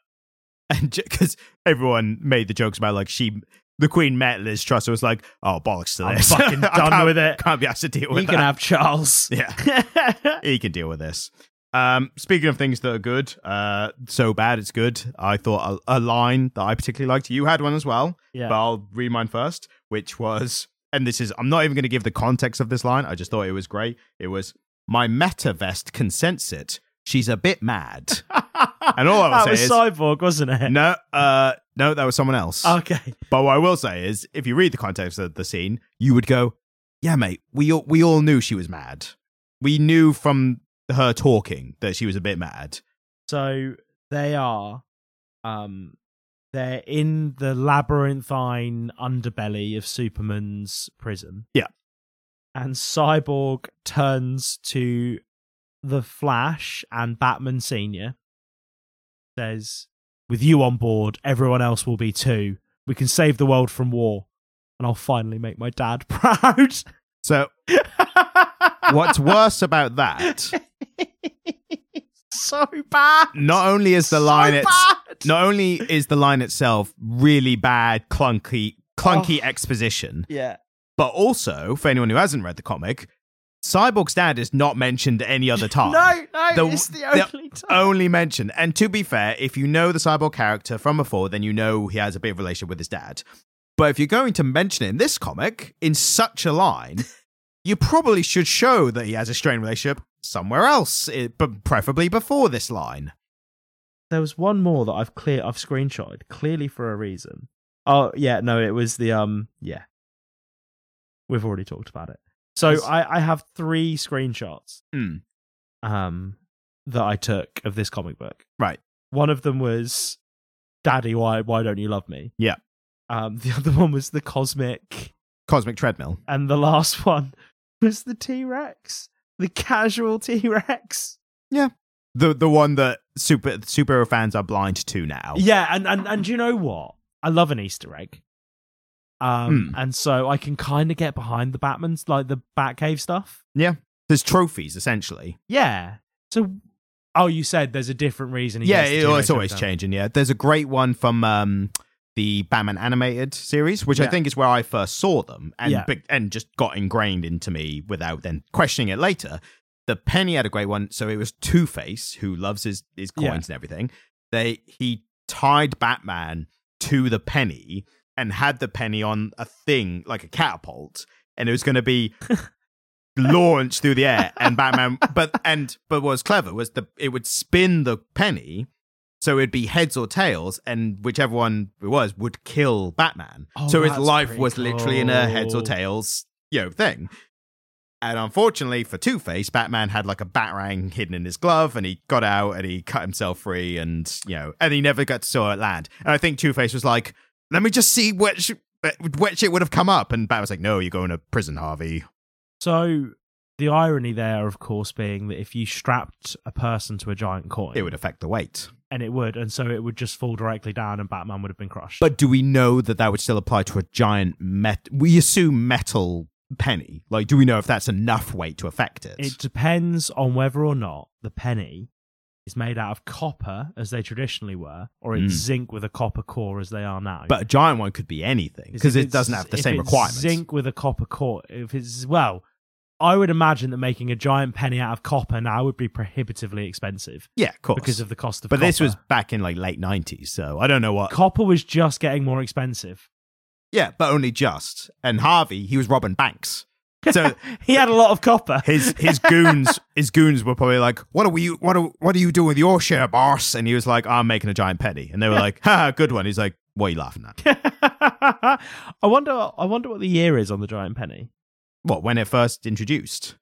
Speaker 2: And because everyone made the jokes about like she, the Queen met Liz Truss, and was like, "Oh bollocks to
Speaker 1: I'm
Speaker 2: this!
Speaker 1: fucking done with it.
Speaker 2: Can't be asked to deal with
Speaker 1: You
Speaker 2: that."
Speaker 1: can have Charles.
Speaker 2: yeah, he can deal with this. Um, speaking of things that are good, uh, so bad it's good. I thought a, a line that I particularly liked. You had one as well,
Speaker 1: yeah.
Speaker 2: but I'll read mine first, which was, and this is, I'm not even going to give the context of this line. I just thought it was great. It was, "My meta vest consents it. She's a bit mad." And all I will
Speaker 1: that
Speaker 2: say
Speaker 1: was
Speaker 2: is-
Speaker 1: Cyborg, wasn't it?
Speaker 2: no, uh, no, that was someone else.
Speaker 1: Okay.
Speaker 2: But what I will say is, if you read the context of the scene, you would go, "Yeah, mate, we all, we all knew she was mad. We knew from her talking that she was a bit mad."
Speaker 1: So they are um they're in the labyrinthine underbelly of Superman's prison.
Speaker 2: Yeah.
Speaker 1: And Cyborg turns to the Flash and Batman Senior. Says, "With you on board, everyone else will be too. We can save the world from war, and I'll finally make my dad proud."
Speaker 2: So what's worse about that?
Speaker 1: so bad.
Speaker 2: Not only is the
Speaker 1: So
Speaker 2: line it's not only is the line itself really bad, clunky, clunky
Speaker 1: Oh.
Speaker 2: exposition,
Speaker 1: Yeah.
Speaker 2: but also for anyone who hasn't read the comic, Cyborg's dad is not mentioned any other time.
Speaker 1: No, no,
Speaker 2: The-
Speaker 1: it's the
Speaker 2: the
Speaker 1: only time.
Speaker 2: Only mentioned. And to be fair, if you know the cyborg character from before, then you know he has a bit of relation with his dad. But if you're going to mention it in this comic in such a line, you probably should show that he has a strained relationship somewhere else, eh, but preferably before this line.
Speaker 1: There was one more that I've clear I've screenshotted clearly for a reason. Oh yeah, no, it was the um yeah. We've already talked about it. So. I I have three screenshots
Speaker 2: Hmm.
Speaker 1: um that I took of this comic book.
Speaker 2: Right.
Speaker 1: One of them was Daddy, why why don't you love me?
Speaker 2: Yeah.
Speaker 1: Um the other one was the cosmic
Speaker 2: Cosmic treadmill.
Speaker 1: and the last one was the T-Rex. The casual T-Rex.
Speaker 2: Yeah, the the one that super superhero fans are blind to now.
Speaker 1: Yeah, and and and you know what? I love an Easter egg. Um,
Speaker 2: Hmm.
Speaker 1: and so I can kind of get behind the Batman's like the Batcave stuff. Yeah.
Speaker 2: There's trophies essentially.
Speaker 1: Yeah. So, oh, you said there's a different reason.
Speaker 2: yeah, it- it's always changing. Yeah, there's a great one from um, the Batman animated series, which I think is where I first saw them, and
Speaker 1: Yeah.
Speaker 2: and just got ingrained into me without then questioning it later. The Penny had a great one, so it was Two Face who loves his his coins
Speaker 1: Yeah.
Speaker 2: and everything. They he tied Batman to the penny and had the penny on a thing like a catapult, and it was going to be launched through the air and Batman but and but what was clever was the it would spin the penny so it'd be heads or tails and whichever one it was would kill Batman.
Speaker 1: Oh,
Speaker 2: so his life was literally in a heads or tails, you know, thing. And unfortunately for Two Face, Batman had like a batarang hidden in his glove, and he got out and he cut himself free, and you know, and he never got to saw it land. And I think Two Face was like, "Let me just see which which it would have come up," and Batman's like, "No, you're going to prison, Harvey."
Speaker 1: So the irony there, of course, being that if you strapped a person to a giant coin,
Speaker 2: It would affect the weight.
Speaker 1: and it would, and so it would just fall directly down, and Batman would have been crushed.
Speaker 2: But do we know that that would still apply to a giant met? We assume metal penny. Like, do we know if that's enough weight to affect it?
Speaker 1: It depends on whether or not the penny is made out of copper, as they traditionally were, or it's
Speaker 2: Mm.
Speaker 1: zinc with a copper core, as they are now.
Speaker 2: but a giant one could be anything because it doesn't have the
Speaker 1: if
Speaker 2: same
Speaker 1: it's
Speaker 2: requirements.
Speaker 1: Zinc with a copper core. If it's well, I would imagine that making a giant penny out of copper now would be prohibitively expensive
Speaker 2: Yeah, of course.
Speaker 1: because of the cost of.
Speaker 2: but this was back in like late nineties, so I don't know what.
Speaker 1: copper was just getting more expensive.
Speaker 2: yeah, but only just. And Harvey, he was robbing banks, so
Speaker 1: He had a lot of copper.
Speaker 2: his his goons his goons were probably like, "What are we? What are what are you doing with your share, boss?" And he was like, "I'm making a giant penny," and they were like, "Ha, good one." He's like, "What are you laughing at?"
Speaker 1: I wonder. I wonder what the year is on the giant penny.
Speaker 2: What when it first introduced?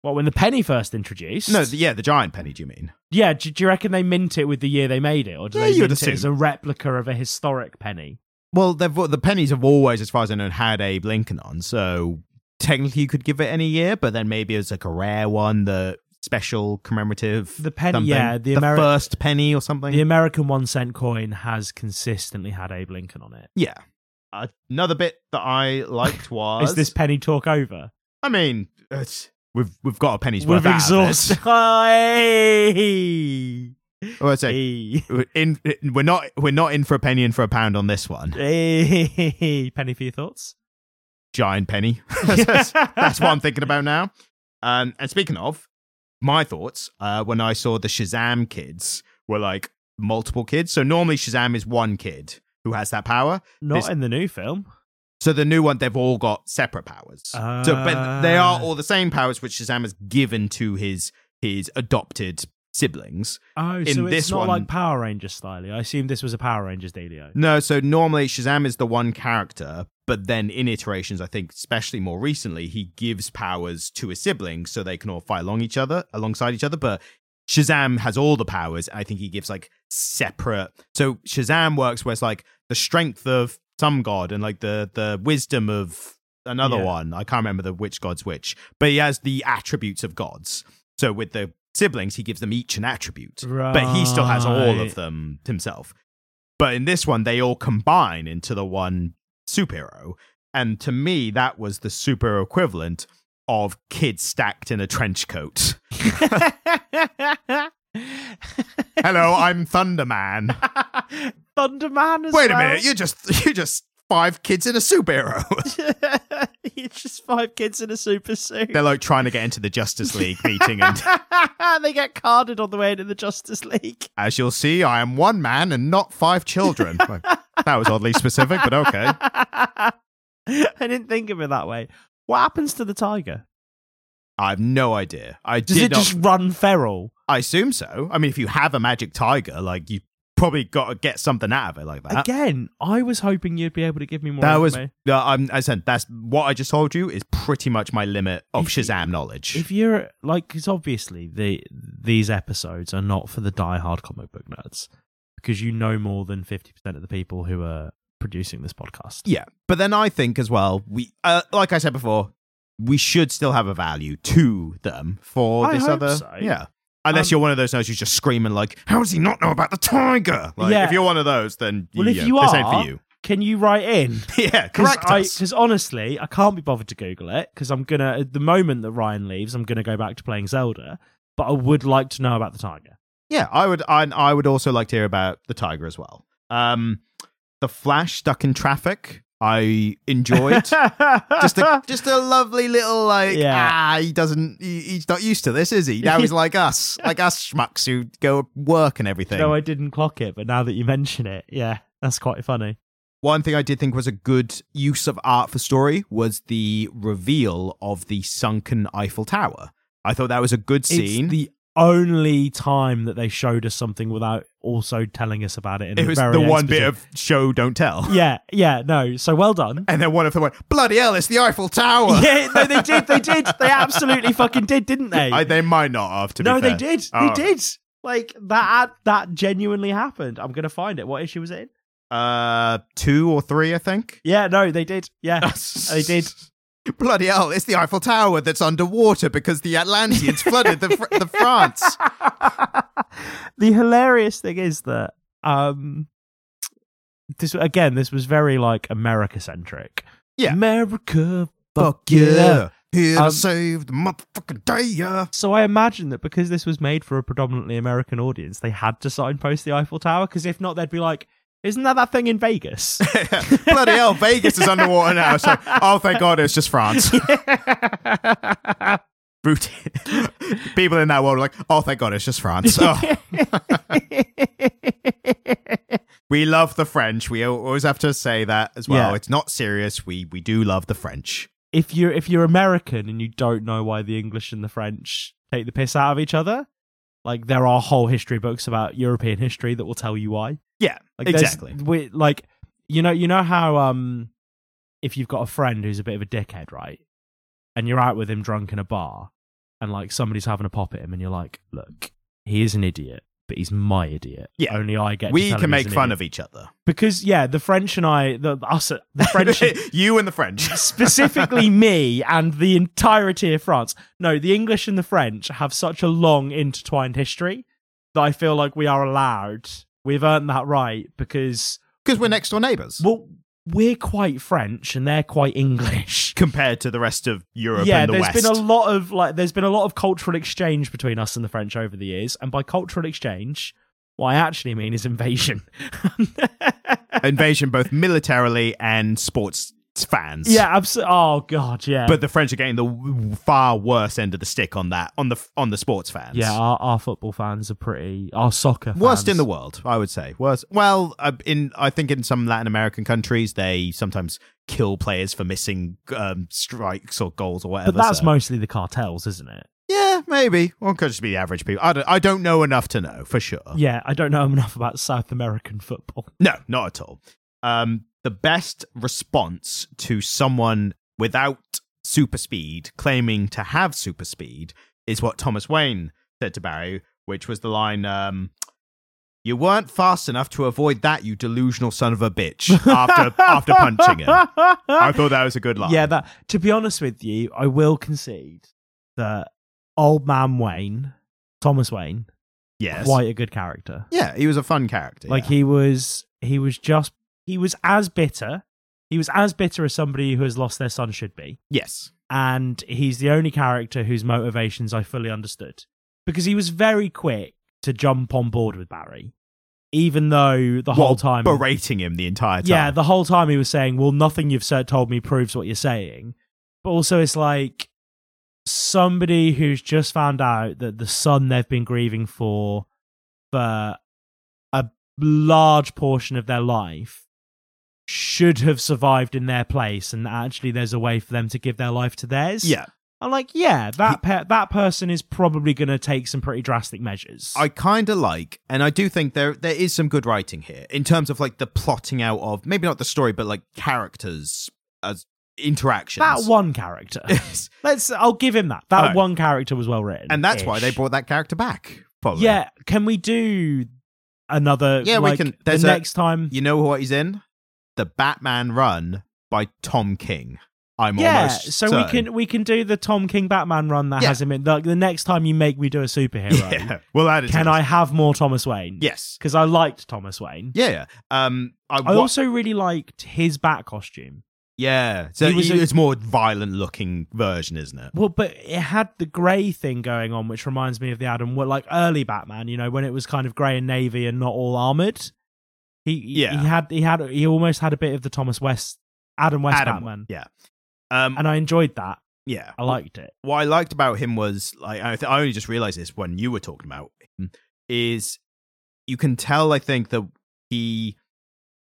Speaker 1: What when the penny first introduced?
Speaker 2: No, the, yeah, the giant penny. Do you mean?
Speaker 1: Yeah, do, do you reckon they mint it with the year they made it, or do
Speaker 2: Yeah,
Speaker 1: they mint it as a replica of a historic penny?
Speaker 2: Well, the pennies have always, as far as I know, had Abe Lincoln on. So technically, you could give it any year, but then maybe it's like a rare one, the special commemorative.
Speaker 1: The penny,
Speaker 2: something.
Speaker 1: yeah, the,
Speaker 2: the
Speaker 1: Ameri-
Speaker 2: first penny or something.
Speaker 1: the American one cent coin has consistently had Abe Lincoln on it.
Speaker 2: yeah. Another bit that I liked was
Speaker 1: Is this penny talk over?
Speaker 2: I mean, it's, we've we've got a penny's
Speaker 1: We've
Speaker 2: worth out of
Speaker 1: exhausted.
Speaker 2: Well,
Speaker 1: Hey.
Speaker 2: we're in, we're not we're not in for a penny and for a pound on this one.
Speaker 1: Hey. Penny for your thoughts?
Speaker 2: Giant penny. that's, that's what I'm thinking about now. Um, and speaking of, my thoughts uh, when I saw the Shazam kids were like multiple kids. So normally Shazam is one kid who has that power.
Speaker 1: Not
Speaker 2: This-
Speaker 1: in the new film.
Speaker 2: So the new one, they've all got separate powers. so, but they are all the same powers, which Shazam has given to his his adopted siblings.
Speaker 1: Oh,
Speaker 2: in
Speaker 1: so it's not
Speaker 2: one-
Speaker 1: like Power Rangers style. I assume this was a Power Rangers dealio.
Speaker 2: No, so normally Shazam is the one character, but then in iterations, I think, especially more recently, he gives powers to his siblings so they can all fight along each other, alongside each other. But Shazam has all the powers. I think he gives like separate. So Shazam works where it's like the strength of some god and like the the wisdom of another
Speaker 1: Yeah.
Speaker 2: one. I can't remember the which god's which, but he has the attributes of gods. So with the siblings, he gives them each an attribute, but he still has all of them himself. But in this one, they all combine into the one superhero. And to me, that was the superhero equivalent of kids stacked in a trench coat. Hello, I'm Thunderman.
Speaker 1: Thunderman
Speaker 2: Wait a
Speaker 1: well.
Speaker 2: minute, you're just you're just five kids in a superhero.
Speaker 1: You're just five kids in a super suit.
Speaker 2: They're like trying to get into the Justice League meeting, and
Speaker 1: they get carded on the way into the Justice League.
Speaker 2: as you'll see, I am one man and not five children. Like, that was oddly specific, but okay.
Speaker 1: I didn't think of it that way. What happens to the tiger?
Speaker 2: I have no idea. I
Speaker 1: Does
Speaker 2: did
Speaker 1: it
Speaker 2: not.
Speaker 1: just run feral?
Speaker 2: I assume so. I mean, if you have a magic tiger, like you probably got to get something out of it like that.
Speaker 1: Again, I was hoping you'd be able to give me more.
Speaker 2: That was, uh, I'm, I said that's what I just told you is pretty much my limit of
Speaker 1: If
Speaker 2: Shazam knowledge.
Speaker 1: If you're like, because obviously the these episodes are not for the die-hard comic book nerds, because you know more than fifty percent of the people who are producing this podcast.
Speaker 2: yeah, but then I think as well, we, uh, like I said before, we should still have a value to them for
Speaker 1: I
Speaker 2: this other,
Speaker 1: so.
Speaker 2: yeah. Unless
Speaker 1: Um,
Speaker 2: you're one of those nerds who's just screaming like, "How does he not know about the tiger?" Like,
Speaker 1: Yeah.
Speaker 2: if you're one of those, then
Speaker 1: Well, if you
Speaker 2: this
Speaker 1: are,
Speaker 2: ain't for you.
Speaker 1: Can you write in?
Speaker 2: yeah,
Speaker 1: Because
Speaker 2: correct.
Speaker 1: Because honestly, I can't be bothered to Google it because I'm gonna. At the moment that Ryan leaves, I'm gonna go back to playing Zelda. But I would like to know about the tiger.
Speaker 2: Yeah, I would. I, I would also like to hear about the tiger as well. Um, the Flash stuck in traffic. I enjoyed. just a just a lovely little like
Speaker 1: Yeah.
Speaker 2: ah he doesn't he, he's not used to this is he now he's like us like us schmucks who go work and everything
Speaker 1: no, I didn't clock it, but now that you mention it, yeah, that's quite funny.
Speaker 2: one thing i did think was a good use of art for story was the reveal of the sunken eiffel tower i thought that was a good scene
Speaker 1: It's the only time that they showed us something without also telling us about it. In
Speaker 2: it was the one bit of show don't tell
Speaker 1: Yeah, yeah, no. So well done.
Speaker 2: and then one of them went bloody hell it's the eiffel tower
Speaker 1: yeah, no, they did. They did. They absolutely fucking did, didn't they?
Speaker 2: I, they might not have to be
Speaker 1: no, they did. They
Speaker 2: Oh.
Speaker 1: did. Like that. That genuinely happened. I'm gonna find it. What issue was it in?
Speaker 2: uh two or three i think
Speaker 1: Yeah, no, they did. Yeah, they did.
Speaker 2: Bloody hell, it's the Eiffel Tower that's underwater because the Atlanteans flooded the, fr- the France.
Speaker 1: the hilarious thing is that um, this again, this was very like America centric.
Speaker 2: Yeah.
Speaker 1: America.
Speaker 2: Fuck yeah. Here
Speaker 1: Um,
Speaker 2: to save the motherfucking day, yeah.
Speaker 1: So I imagine that because this was made for a predominantly American audience, they had to signpost the Eiffel Tower. Because if not, they'd be like, "Isn't that that thing in Vegas?"
Speaker 2: Bloody hell, Vegas is underwater now. So, oh, thank God, it's just France. People in that world are like, oh, thank God, it's just France. Oh, we love the French. We always have to say that as well.
Speaker 1: Yeah.
Speaker 2: It's not serious. We we do love the French.
Speaker 1: if you're if you're American and you don't know why the English and the French take the piss out of each other, like there are whole history books about European history that will tell you why.
Speaker 2: Yeah,
Speaker 1: Like
Speaker 2: exactly.
Speaker 1: We, like you know you know how um if you've got a friend who's a bit of a dickhead, right? And you're out with him drunk in a bar and like somebody's having a pop at him and you're like, look, he is an idiot, but he's my idiot.
Speaker 2: Yeah.
Speaker 1: Only I get to
Speaker 2: We can make fun
Speaker 1: idiot.
Speaker 2: of each other.
Speaker 1: because yeah, the French and I the us the French
Speaker 2: you and the French.
Speaker 1: specifically me and the entirety of France. No, the English and the French have such a long intertwined history that I feel like we are allowed. We've earned that right because
Speaker 2: Because we're next door neighbours.
Speaker 1: well, we're quite French and they're quite English.
Speaker 2: compared to the rest of Europe
Speaker 1: yeah,
Speaker 2: and the
Speaker 1: there's
Speaker 2: West.
Speaker 1: been a lot of like there's been a lot of cultural exchange between us and the French over the years, and by cultural exchange, what I actually mean is invasion.
Speaker 2: Invasion, both militarily and sports fans.
Speaker 1: yeah, absolutely. Oh god, yeah.
Speaker 2: But the French are getting the far worse end of the stick on that on the on the sports fans.
Speaker 1: yeah, our, our football fans are pretty. Our soccer
Speaker 2: worst in the world, I would say. Worst. Well, uh, in I think in some Latin American countries, they sometimes kill players for missing um, strikes or goals or whatever.
Speaker 1: But that's
Speaker 2: so-
Speaker 1: mostly the cartels, isn't it?
Speaker 2: yeah, maybe. Or it could just be the average people. I don't, I don't know enough to know for sure.
Speaker 1: Yeah, I don't know enough about South American football.
Speaker 2: No, not at all. Um, the best response to someone without super speed claiming to have super speed is what Thomas Wayne said to Barry which was the line, um, "You weren't fast enough to avoid that, you delusional son of a bitch." After after punching him, I thought that was a good line.
Speaker 1: Yeah, that to be honest with you, I will concede that old man Wayne, Thomas Wayne,
Speaker 2: yes,
Speaker 1: quite a good character.
Speaker 2: yeah, he was a fun character.
Speaker 1: Like
Speaker 2: yeah.
Speaker 1: he was he was just he was as bitter. He was as bitter as somebody who has lost their son should be.
Speaker 2: yes,
Speaker 1: And he's the only character whose motivations I fully understood. Because he was very quick to jump on board with Barry. Even though the whole
Speaker 2: While
Speaker 1: time
Speaker 2: berating him the entire time.
Speaker 1: Yeah, the whole time he was saying, Well, nothing you've said told me proves what you're saying. But also it's like somebody who's just found out that the son they've been grieving for for a large portion of their life should have survived in their place and actually there's a way for them to give their life to theirs.
Speaker 2: yeah.
Speaker 1: I'm like, yeah, that pe- that person is probably going to take some pretty drastic measures.
Speaker 2: I kind of like, and I do think there there is some good writing here in terms of like the plotting out of maybe not the story, but like characters as interactions.
Speaker 1: that one character. Let's I'll give him that. That one character was well written.
Speaker 2: and that's why they brought that character back. Probably.
Speaker 1: Yeah, can we do another
Speaker 2: Yeah, we
Speaker 1: like,
Speaker 2: can-
Speaker 1: the
Speaker 2: a-
Speaker 1: next time?
Speaker 2: You know what he's in? The Batman Run by Tom King. I'm
Speaker 1: yeah,
Speaker 2: almost
Speaker 1: so we can we can do the Tom King Batman run that
Speaker 2: Yeah.
Speaker 1: has him in. Like the next time you make me do a superhero,
Speaker 2: Yeah, we'll add it.
Speaker 1: can. I have more Thomas Wayne?
Speaker 2: Yes.
Speaker 1: because I liked Thomas Wayne.
Speaker 2: Yeah. yeah. Um. I,
Speaker 1: I
Speaker 2: wa-
Speaker 1: also really liked his bat costume.
Speaker 2: Yeah. So
Speaker 1: He was a-
Speaker 2: it's more violent looking version, isn't it?
Speaker 1: Well, but it had the grey thing going on, which reminds me of the Adam, like early Batman. You know, when it was kind of grey and navy and not all armored. He
Speaker 2: Yeah.
Speaker 1: he had he had he almost had a bit of the Thomas West Adam West
Speaker 2: Adam.
Speaker 1: Batman,
Speaker 2: Yeah. Um.
Speaker 1: and I enjoyed that.
Speaker 2: yeah.
Speaker 1: I liked it.
Speaker 2: what I liked about him was like I, th- I only just realized this when you were talking about him is you can tell I think that he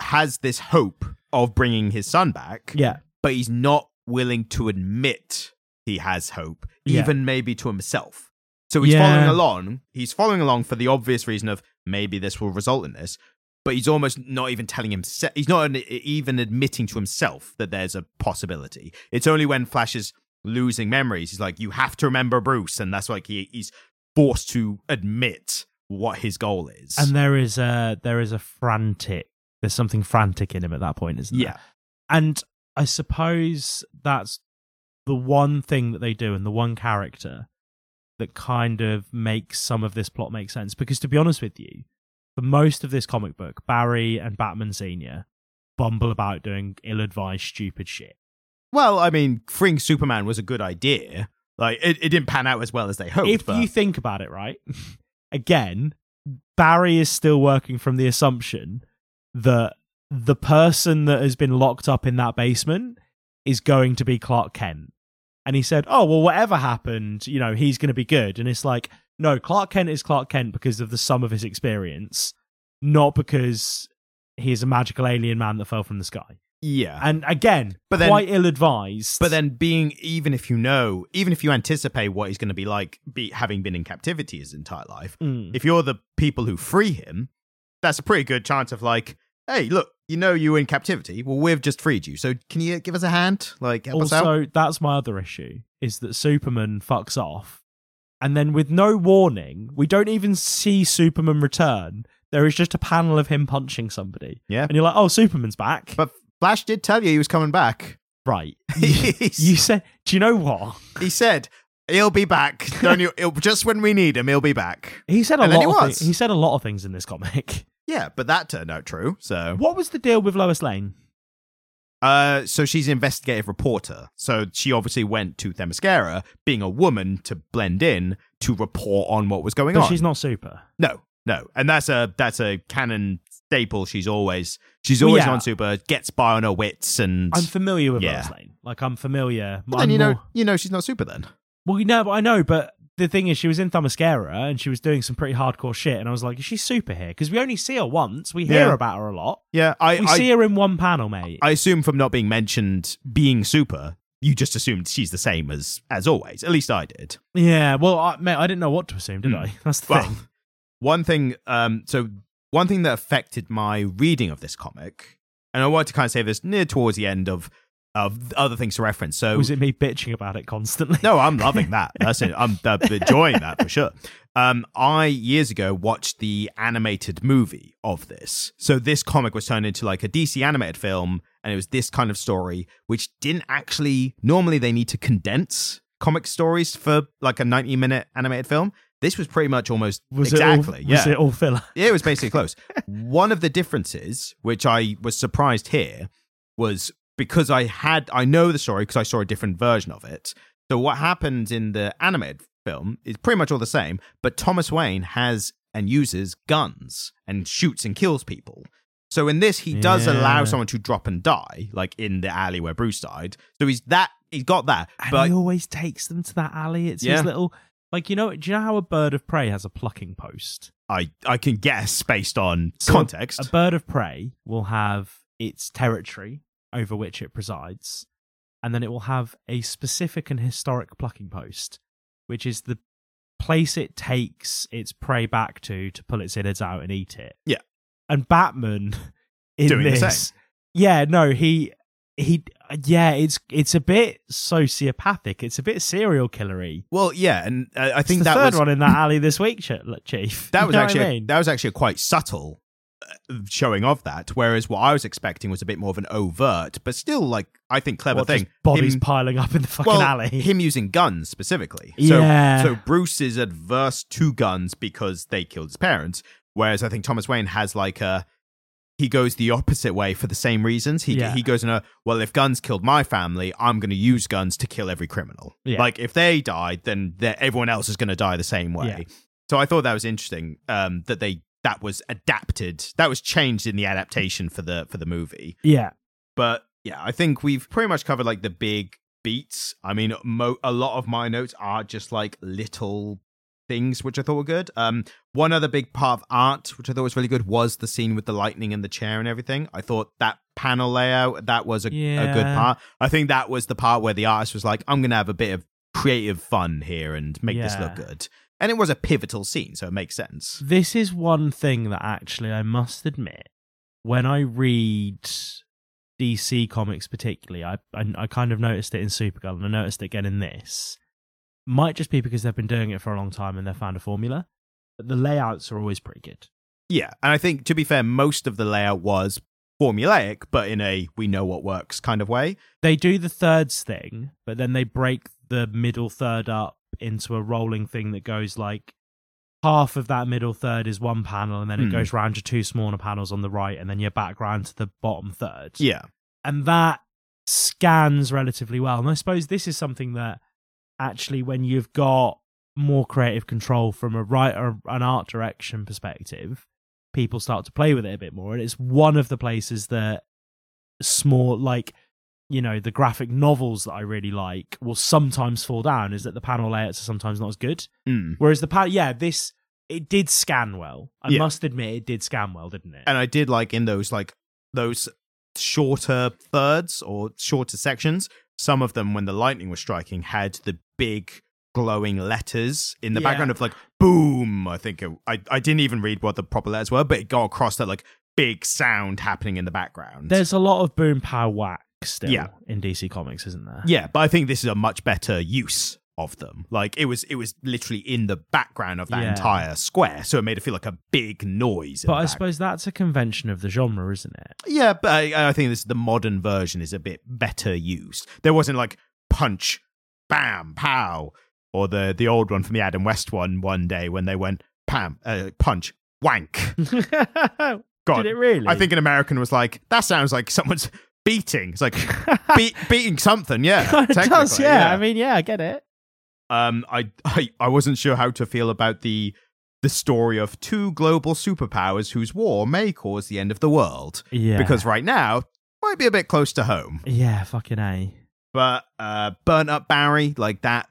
Speaker 2: has this hope of bringing his son back,
Speaker 1: Yeah,
Speaker 2: but he's not willing to admit he has hope,
Speaker 1: Yeah.
Speaker 2: even maybe to himself. So he's
Speaker 1: Yeah.
Speaker 2: following along. He's following along for the obvious reason of maybe this will result in this, but he's almost not even telling himself. He's not even admitting to himself that there's a possibility. It's only when Flash is losing memories, he's like, "You have to remember Bruce," and that's like he, he's forced to admit what his goal is.
Speaker 1: and there is a there is a frantic. There's something frantic in him at that point, isn't there?
Speaker 2: yeah,
Speaker 1: And I suppose that's the one thing that they do and the one character that kind of makes some of this plot make sense. Because to be honest with you, for most of this comic book, Barry and Batman Senior bumble about doing ill-advised, stupid shit.
Speaker 2: well, I mean, freeing Superman was a good idea. Like it, it didn't pan out as well as they hoped.
Speaker 1: if
Speaker 2: but
Speaker 1: you think about it, right, again, Barry is still working from the assumption that the person that has been locked up in that basement is going to be Clark Kent. And he said, Oh, well, whatever happened, you know, he's going to be good. And it's like, no, Clark Kent is Clark Kent because of the sum of his experience, not because he is a magical alien man that fell from the sky.
Speaker 2: yeah,
Speaker 1: And again,
Speaker 2: But then-
Speaker 1: quite ill advised.
Speaker 2: But then being even if you know, even if you anticipate what he's going to be like be having been in captivity his entire life,
Speaker 1: Mm.
Speaker 2: if you're the people who free him, that's a pretty good chance of like, hey, look, you know you were in captivity. Well, we've just freed you. So can you give us a hand? Like help us out?
Speaker 1: also that's my other issue is that superman fucks off and then with no warning we don't even see superman return there is just a panel of him punching somebody
Speaker 2: Yeah.
Speaker 1: and you're like oh superman's back
Speaker 2: But Flash did tell you he was coming back.
Speaker 1: right you said do you know what
Speaker 2: he said he'll be back. Don't you? Just when we need him, he'll be back.
Speaker 1: he said a
Speaker 2: And
Speaker 1: lot
Speaker 2: he
Speaker 1: of
Speaker 2: was.
Speaker 1: thi- he said a lot of things in this comic
Speaker 2: Yeah, but that turned out true. So
Speaker 1: what was the deal with lois lane
Speaker 2: Uh, so she's an investigative reporter. So she obviously went to Themyscira, being a woman, to blend in to report on what was going
Speaker 1: but
Speaker 2: on.
Speaker 1: she's not super
Speaker 2: no, no, and that's a that's a canon staple. She's always she's always
Speaker 1: yeah.
Speaker 2: on super, gets by on her wits, and
Speaker 1: i'm familiar with
Speaker 2: Yeah.
Speaker 1: lane like i'm familiar
Speaker 2: But
Speaker 1: I'm
Speaker 2: then you know
Speaker 1: more-
Speaker 2: you know she's not super then.
Speaker 1: Well, you know, but I know, but the thing is, she was in Themyscira and she was doing some pretty hardcore shit, and I was like, is she super here? Because we only see her once. We hear
Speaker 2: Yeah.
Speaker 1: about her a lot.
Speaker 2: Yeah, I
Speaker 1: We
Speaker 2: I,
Speaker 1: see her in one panel, mate.
Speaker 2: I assume from not being mentioned being super, you just assumed she's the same as as always. At least I did.
Speaker 1: yeah, well, I, mate, I didn't know what to assume, did
Speaker 2: Hmm.
Speaker 1: I? That's the
Speaker 2: Well,
Speaker 1: thing.
Speaker 2: one thing, um, so one thing that affected my reading of this comic, and I wanted to kind of say this near towards the end of of other things to reference. So
Speaker 1: Was it me bitching about it constantly?
Speaker 2: no, I'm loving that. That's it. I'm uh, enjoying that for sure. Um, I years ago watched the animated movie of this. So this comic was turned into like a DC animated film, and it was this kind of story, which didn't actually. Normally, they need to condense comic stories for like a ninety-minute animated film. This was pretty much almost
Speaker 1: Was
Speaker 2: exactly.
Speaker 1: it all,
Speaker 2: yeah,
Speaker 1: Was it all filler?
Speaker 2: yeah, it was basically close. One of the differences, which I was surprised here, was because I had I know the story because I saw a different version of it. So what happens in the animated film is pretty much all the same, but Thomas Wayne has and uses guns and shoots and kills people. So in this, he does
Speaker 1: Yeah.
Speaker 2: allow someone to drop and die, like in the alley where Bruce died. So he's that he's got that,
Speaker 1: And
Speaker 2: but
Speaker 1: he always takes them to that alley. It's
Speaker 2: Yeah.
Speaker 1: his little, like you know. Do you know how a bird of prey has a plucking post?
Speaker 2: I I can guess based on
Speaker 1: So
Speaker 2: context.
Speaker 1: A bird of prey will have its territory over which it presides, and then it will have a specific and historic plucking post, which is the place it takes its prey back to to pull its innards out and eat it.
Speaker 2: Yeah.
Speaker 1: And Batman in
Speaker 2: Doing
Speaker 1: this, yeah, no, he he, yeah, it's it's a bit sociopathic. It's a bit serial killery.
Speaker 2: well, yeah, and uh, I think
Speaker 1: the
Speaker 2: that
Speaker 1: third
Speaker 2: was
Speaker 1: one in that alley this week, Chief.
Speaker 2: that
Speaker 1: You
Speaker 2: was
Speaker 1: know
Speaker 2: actually
Speaker 1: I
Speaker 2: a-
Speaker 1: mean?
Speaker 2: that was actually a quite subtle showing of that. Whereas what I was expecting was a bit more of an overt, but still like I think clever thing.
Speaker 1: bodies
Speaker 2: Him-
Speaker 1: piling up in the fucking
Speaker 2: well,
Speaker 1: alley.
Speaker 2: him using guns specifically.
Speaker 1: Yeah.
Speaker 2: So so Bruce is adverse to guns because they killed his parents. Whereas I think Thomas Wayne has like a he goes the opposite way for the same reasons. He
Speaker 1: Yeah.
Speaker 2: he goes in a well, if guns killed my family, I'm going to use guns to kill every criminal.
Speaker 1: Yeah.
Speaker 2: Like if they died, then everyone else is going to die the same way.
Speaker 1: Yeah.
Speaker 2: So I thought that was interesting um, that they that was adapted, that was changed in the adaptation for the for the movie.
Speaker 1: yeah,
Speaker 2: But yeah, I think we've pretty much covered like the big beats. I mean, mo- a lot of my notes are just like little things which I thought were good. Um, one other big part of art which I thought was really good was the scene with the lightning and the chair and everything. I thought that panel layout that was a, a good part. I think that was the part where the artist was like, "I'm gonna have a bit of creative fun here and make this look good." And it was a pivotal scene, so it makes sense.
Speaker 1: this is one thing that actually I must admit, when I read DC comics, particularly, I I, I kind of noticed it in Supergirl, and I noticed it again in this. Might just be because they've been doing it for a long time and they've found a formula, but the layouts are always pretty good.
Speaker 2: Yeah, and I think to be fair, most of the layout was formulaic, but in a we know what works kind of way.
Speaker 1: They do the thirds thing, but then they break the middle third up into a rolling thing that goes like half of that middle third is one panel, and then it
Speaker 2: Hmm.
Speaker 1: goes round to two smaller panels on the right, and then you're back round to the bottom third.
Speaker 2: Yeah.
Speaker 1: and that scans relatively well. And I suppose this is something that actually, when you've got more creative control from a writer, an art direction perspective, people start to play with it a bit more. And it's one of the places that small, like, you know, the graphic novels that I really like will sometimes fall down is that the panel layouts are sometimes not as good.
Speaker 2: Mm.
Speaker 1: Whereas the panel, yeah, this, it did scan well. I
Speaker 2: Yeah.
Speaker 1: must admit, it did scan well, didn't it?
Speaker 2: And I did like in those like those shorter thirds or shorter sections, some of them when the lightning was striking had the big glowing letters in the
Speaker 1: Yeah.
Speaker 2: background of like boom. I think it, I I didn't even read what the proper letters were, but it got across that like big sound happening in the background.
Speaker 1: There's a lot of boom pow whack still
Speaker 2: Yeah.
Speaker 1: in DC Comics, isn't there?
Speaker 2: Yeah, but I think this is a much better use of them. Like it was, it was literally in the background of that
Speaker 1: Yeah.
Speaker 2: entire square, so it made it feel like a big noise.
Speaker 1: But I
Speaker 2: back-
Speaker 1: suppose that's a convention of the genre, isn't it?
Speaker 2: yeah, but I, I think this the modern version is a bit better used. There wasn't like punch, bam, pow, or the the old one from the Adam West one. One day when they went pam, uh, punch, wank. God,
Speaker 1: Did it really?
Speaker 2: I think an American was like, that sounds like someone's beating. It's like be- beating something. Yeah,
Speaker 1: it does.
Speaker 2: technically,
Speaker 1: Yeah. I mean, yeah, I get it.
Speaker 2: um, I, I I wasn't sure how to feel about the the story of two global superpowers whose war may cause the end of the world.
Speaker 1: Yeah,
Speaker 2: Because right now might be a bit close to home.
Speaker 1: yeah, fucking a.
Speaker 2: But uh, burnt up Barry, like that,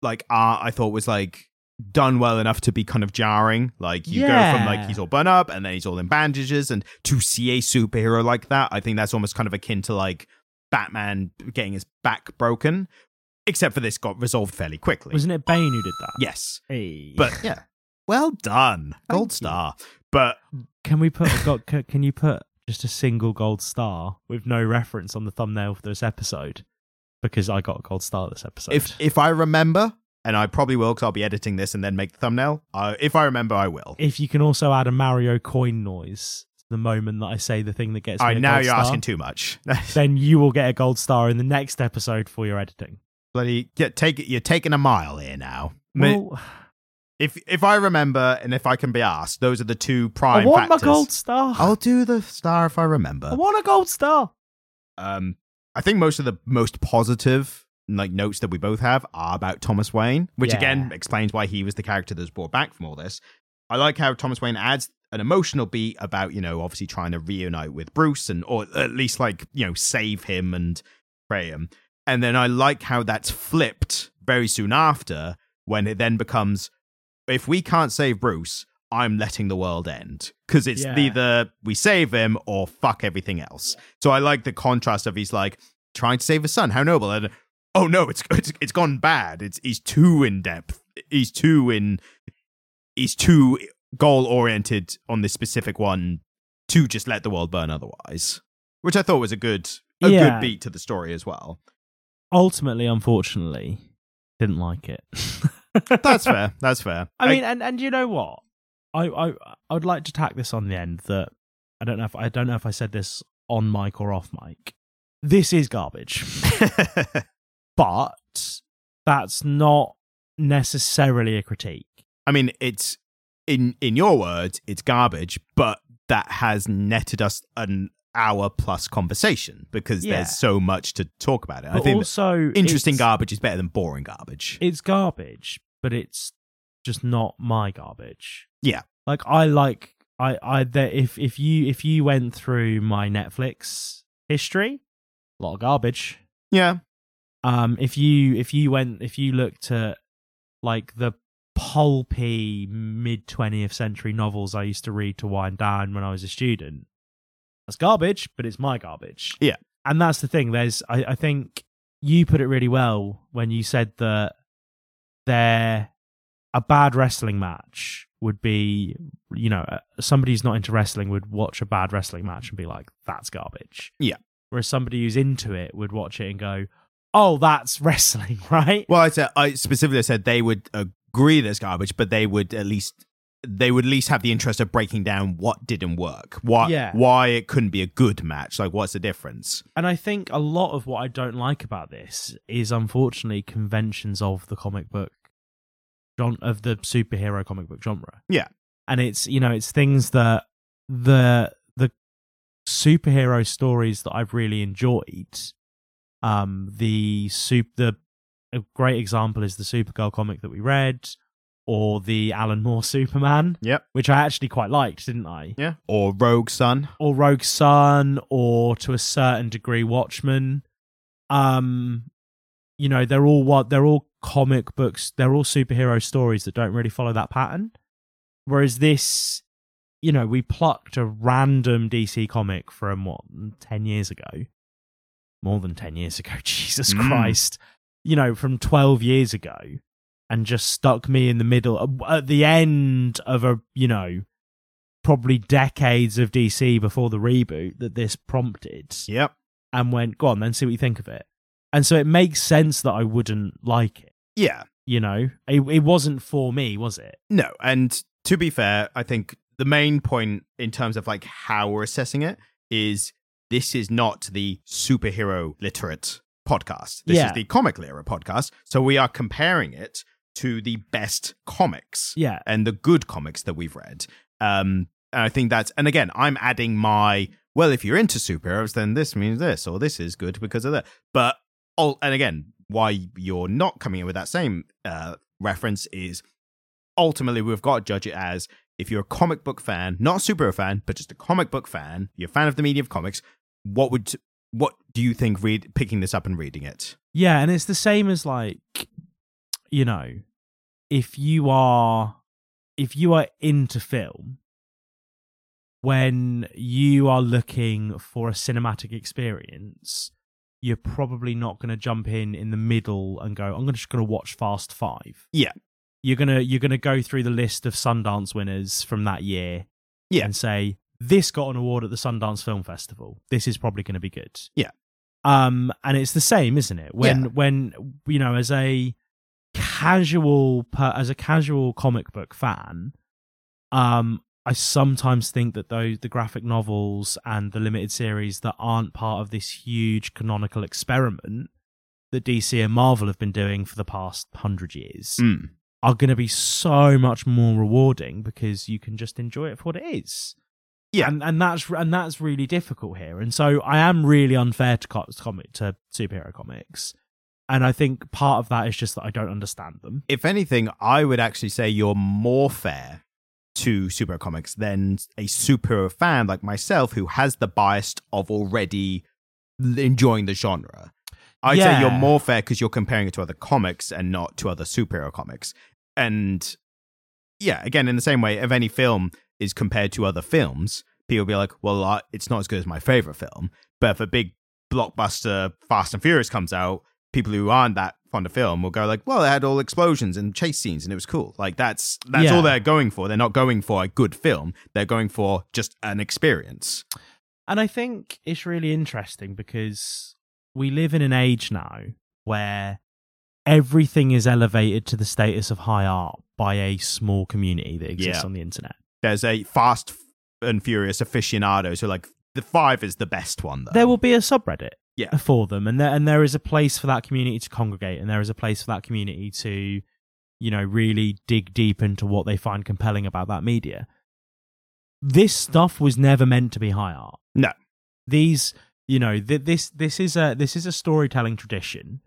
Speaker 2: like art, I thought was like done well enough to be kind of jarring. Like you go from like he's all burnt up and then he's all in bandages, and to see a superhero like that, I think that's almost kind of akin to like Batman getting his back broken. Except for this got resolved fairly quickly.
Speaker 1: Wasn't it Bane who did that?
Speaker 2: Yes.
Speaker 1: Hey.
Speaker 2: But yeah, well done, gold
Speaker 1: you.
Speaker 2: star. But
Speaker 1: can we put? a go- Can you put just a single gold star with no reference on the thumbnail for this episode? Because I got a gold star this episode.
Speaker 2: if if I remember, and I probably will because I'll be editing this and then make the thumbnail. Uh, if I remember, I will.
Speaker 1: If you can also add a Mario coin noise the moment that I say the thing that gets
Speaker 2: All
Speaker 1: me
Speaker 2: right, now you're
Speaker 1: star,
Speaker 2: asking too much.
Speaker 1: then you will get a gold star in the next episode for your editing.
Speaker 2: Bloody, get, take it. You're taking a mile here now.
Speaker 1: Well,
Speaker 2: if if I remember and if I can be asked, those are the two prime
Speaker 1: I want
Speaker 2: factors.
Speaker 1: my gold star.
Speaker 2: I'll do the star if I remember.
Speaker 1: I want a gold star.
Speaker 2: Um, I think most of the most positive like notes that we both have are about Thomas Wayne, which
Speaker 1: Yeah.
Speaker 2: again explains why he was the character that was brought back from all this. I like how Thomas Wayne adds an emotional beat about you know obviously trying to reunite with Bruce and or at least like you know save him and pray him, and then I like how that's flipped very soon after when it then becomes if we can't save Bruce. I'm letting the world end because it's
Speaker 1: Yeah.
Speaker 2: either we save him or fuck everything else. So I like the contrast of he's like trying to save his son. How noble! And oh no, it's it's, it's gone bad. It's he's too in depth. He's too in. He's too goal oriented on this specific one to just let the world burn otherwise. Which I thought was a good a
Speaker 1: Yeah.
Speaker 2: good beat to the story as well.
Speaker 1: Ultimately, unfortunately, didn't like it.
Speaker 2: That's fair. That's fair.
Speaker 1: I mean, and and you know what? I I I would like to tack this on the end that I don't know if I don't know if I said this on mic or off mic. This is garbage, but that's not necessarily a critique.
Speaker 2: I mean, it's in in your words, it's garbage, but that has netted us an hour plus conversation because
Speaker 1: Yeah.
Speaker 2: there's so much to talk about it. I
Speaker 1: But
Speaker 2: think
Speaker 1: also,
Speaker 2: interesting garbage is better than boring garbage.
Speaker 1: It's garbage, but it's just not my garbage.
Speaker 2: Yeah.
Speaker 1: like I like I I that if if you if you went through my Netflix history, a lot of garbage.
Speaker 2: yeah,
Speaker 1: um if you if you went if you looked at like the pulpy mid 20th century novels i used to read to wind down when i was a student that's garbage but it's my garbage
Speaker 2: Yeah.
Speaker 1: and that's the thing there's i, I think you put it really well when you said that there a bad wrestling match would be you know uh, somebody who's not into wrestling would watch a bad wrestling match and be like that's garbage
Speaker 2: Yeah.
Speaker 1: whereas somebody who's into it would watch it and go oh that's wrestling right
Speaker 2: Well, I said I specifically said they would agree there's garbage, but they would at least they would at least have the interest of breaking down what didn't work, why
Speaker 1: Yeah.
Speaker 2: why it couldn't be a good match. Like, what's the difference?
Speaker 1: And I think a lot of what I don't like about this is unfortunately conventions of the comic book genre of the superhero comic book genre.
Speaker 2: Yeah.
Speaker 1: And it's you know, it's things that the the superhero stories that I've really enjoyed. Um the soup the a great example is the Supergirl comic that we read, or the Alan Moore Superman,
Speaker 2: Yep.
Speaker 1: which I actually quite liked, didn't I?
Speaker 2: Yeah. Or Rogue Sun.
Speaker 1: or Rogue Sun or to a certain degree Watchmen. Um you know, they're all what they're all comic books, they're all superhero stories that don't really follow that pattern. Whereas this, you know, we plucked a random DC comic from what, 10 years ago. More than 10 years ago, Jesus
Speaker 2: Mm.
Speaker 1: Christ. You know, from 12 years ago and just stuck me in the middle at the end of a, you know, probably decades of DC before the reboot that this prompted
Speaker 2: Yep.
Speaker 1: and went, go on, then see what you think of it. And so it makes sense that I wouldn't like it.
Speaker 2: Yeah.
Speaker 1: You know, it, it wasn't for me, was it?
Speaker 2: No, and to be fair, I think the main point in terms of like how we're assessing it is this is not the superhero literate podcast. This
Speaker 1: Yeah.
Speaker 2: is the comic literate podcast. So we are comparing it to the best comics
Speaker 1: Yeah.
Speaker 2: and the good comics that we've read. Um, and I think that's, and again, I'm adding my, well, if you're into superheroes, then this means this, or this is good because of that. But, oh, and again, why you're not coming in with that same uh, reference is ultimately we've got to judge it as if you're a comic book fan, not a superhero fan, but just a comic book fan, you're a fan of the medium of comics, what would, what do you think read picking this up and reading it?
Speaker 1: Yeah. And it's the same as like, you know, if you are, if you are into film, when you are looking for a cinematic experience, you're probably not going to jump in in the middle and go, I'm just going to watch Fast Five.
Speaker 2: Yeah.
Speaker 1: You're gonna you're gonna go through the list of Sundance winners from that year,
Speaker 2: Yeah.
Speaker 1: and say this got an award at the Sundance Film Festival. This is probably going to be good.
Speaker 2: Yeah.
Speaker 1: Um, and it's the same, isn't it? When
Speaker 2: Yeah.
Speaker 1: when you know, as a casual per, as a casual comic book fan, um, I sometimes think that those the graphic novels and the limited series that aren't part of this huge canonical experiment that DC and Marvel have been doing for the past hundred years
Speaker 2: Mm.
Speaker 1: are going to be so much more rewarding because you can just enjoy it for what it is.
Speaker 2: Yeah.
Speaker 1: and, and that's and that's really difficult here. And so I am really unfair to comic to superhero comics, and I think part of that is just that I don't understand them.
Speaker 2: If anything, I would actually say you're more fair to superhero comics than a superhero fan like myself who has the bias of already enjoying the genre. I'd say you're more fair because you're comparing it to other comics and not to other superhero comics. And yeah, again, in the same way, of any film is compared to other films, people be like, well, uh, it's not as good as my favorite film. But if a big blockbuster Fast and Furious comes out, people who aren't that fond of film will go like, well, it had all explosions and chase scenes and it was cool. Like that's that's
Speaker 1: Yeah.
Speaker 2: all they're going for. They're not going for a good film. They're going for just an experience.
Speaker 1: And I think it's really interesting because we live in an age now where everything is elevated to the status of high art by a small community that exists
Speaker 2: Yeah.
Speaker 1: on the internet.
Speaker 2: There's a Fast and Furious aficionados who are like the five is the best one though.
Speaker 1: There will be a subreddit
Speaker 2: Yeah.
Speaker 1: for them and there and there is a place for that community to congregate and there is a place for that community to you know really dig deep into what they find compelling about that media. This stuff was never meant to be high art.
Speaker 2: No.
Speaker 1: These you know th- this this is a this is a storytelling tradition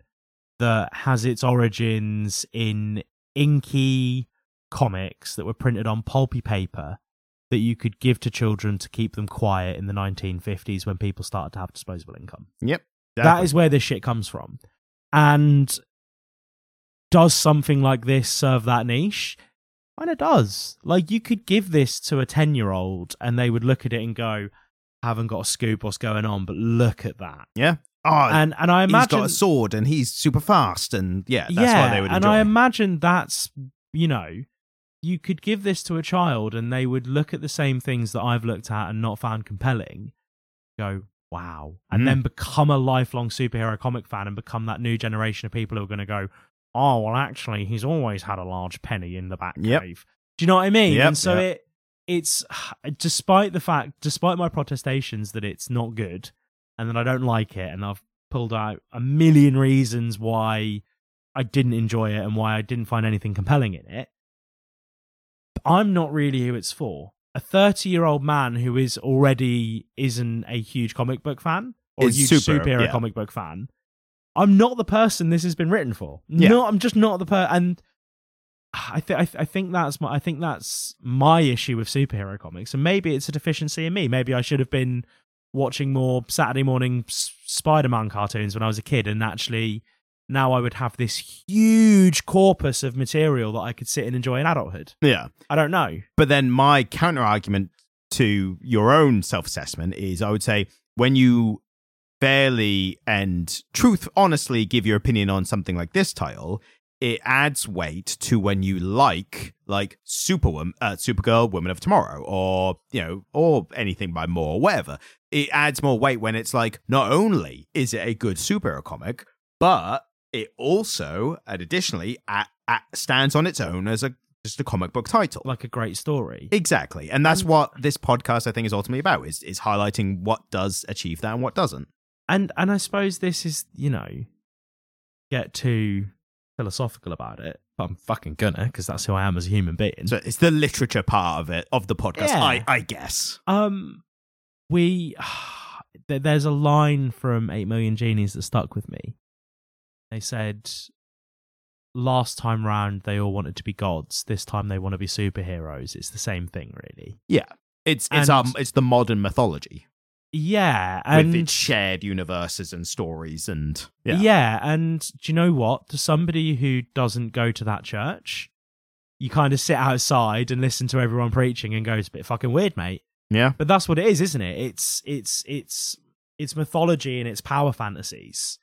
Speaker 1: that has its origins in inky comics that were printed on pulpy paper that you could give to children to keep them quiet in the 1950s when people started to have disposable income.
Speaker 2: Yep.
Speaker 1: That is where this shit comes from. And does something like this serve that niche? And it does. Like you could give this to a 10 year old and they would look at it and go, haven't got a scoop what's going on, but look at that.
Speaker 2: yeah. Oh,
Speaker 1: And and I
Speaker 2: he's
Speaker 1: imagine
Speaker 2: got a sword and he's super fast and yeah, that's
Speaker 1: yeah,
Speaker 2: what they would
Speaker 1: and
Speaker 2: enjoy.
Speaker 1: I imagine that's you know, you could give this to a child and they would look at the same things that I've looked at and not found compelling, go, wow, and
Speaker 2: Mm.
Speaker 1: then become a lifelong superhero comic fan and become that new generation of people who are going to go, oh well, actually, he's always had a large penny in the back
Speaker 2: Yep.
Speaker 1: cave. Do you know what I mean?
Speaker 2: Yep,
Speaker 1: and so
Speaker 2: yep.
Speaker 1: it it's despite the fact, despite my protestations that it's not good and that I don't like it, and I've pulled out a million reasons why I didn't enjoy it and why I didn't find anything compelling in it. I'm not really who it's for. A 30 year old man who is already isn't a huge comic book fan or
Speaker 2: Is
Speaker 1: a huge
Speaker 2: super,
Speaker 1: superhero
Speaker 2: yeah.
Speaker 1: comic book fan. I'm not the person this has been written for.
Speaker 2: Yeah.
Speaker 1: No, I'm just not the person. And I think I, th- I think that's my I think that's my issue with superhero comics, and maybe it's a deficiency in me. Maybe I should have been watching more Saturday morning S- Spider-Man cartoons when I was a kid, and actually now I would have this huge corpus of material that I could sit and enjoy in adulthood.
Speaker 2: yeah.
Speaker 1: I don't know.
Speaker 2: But then my counter argument to your own self assessment is I would say when you fairly and truth honestly give your opinion on something like this title, it adds weight to when you like like Superwoman, uh, Supergirl, Women of Tomorrow, or you know, or anything by Moore, or whatever. It adds more weight when it's like not only is it a good superhero comic, but it also, and additionally, at, at, stands on its own as a just a comic book title.
Speaker 1: Like a great story.
Speaker 2: Exactly. And that's what this podcast I think is ultimately about is is highlighting what does achieve that and what doesn't.
Speaker 1: and and I suppose this is you know get too philosophical about it, but I'm fucking gonna because that's who I am as a human being.
Speaker 2: So it's the literature part of it of the podcast,
Speaker 1: Yeah.
Speaker 2: I I guess.
Speaker 1: Um, we there- there's a line from Eight Million Genies that stuck with me. They said, "Last time round, they all wanted to be gods. This time, they want to be superheroes. It's the same thing, really."
Speaker 2: Yeah. It's it's um it's the modern mythology
Speaker 1: Yeah, and
Speaker 2: with its shared universes and stories and yeah.
Speaker 1: Yeah. and do you know what? To somebody who doesn't go to that church, you kind of sit outside and listen to everyone preaching and go, "It's a bit fucking weird, mate."
Speaker 2: Yeah.
Speaker 1: But that's what it is, isn't it? It's it's it's it's mythology and it's power fantasies,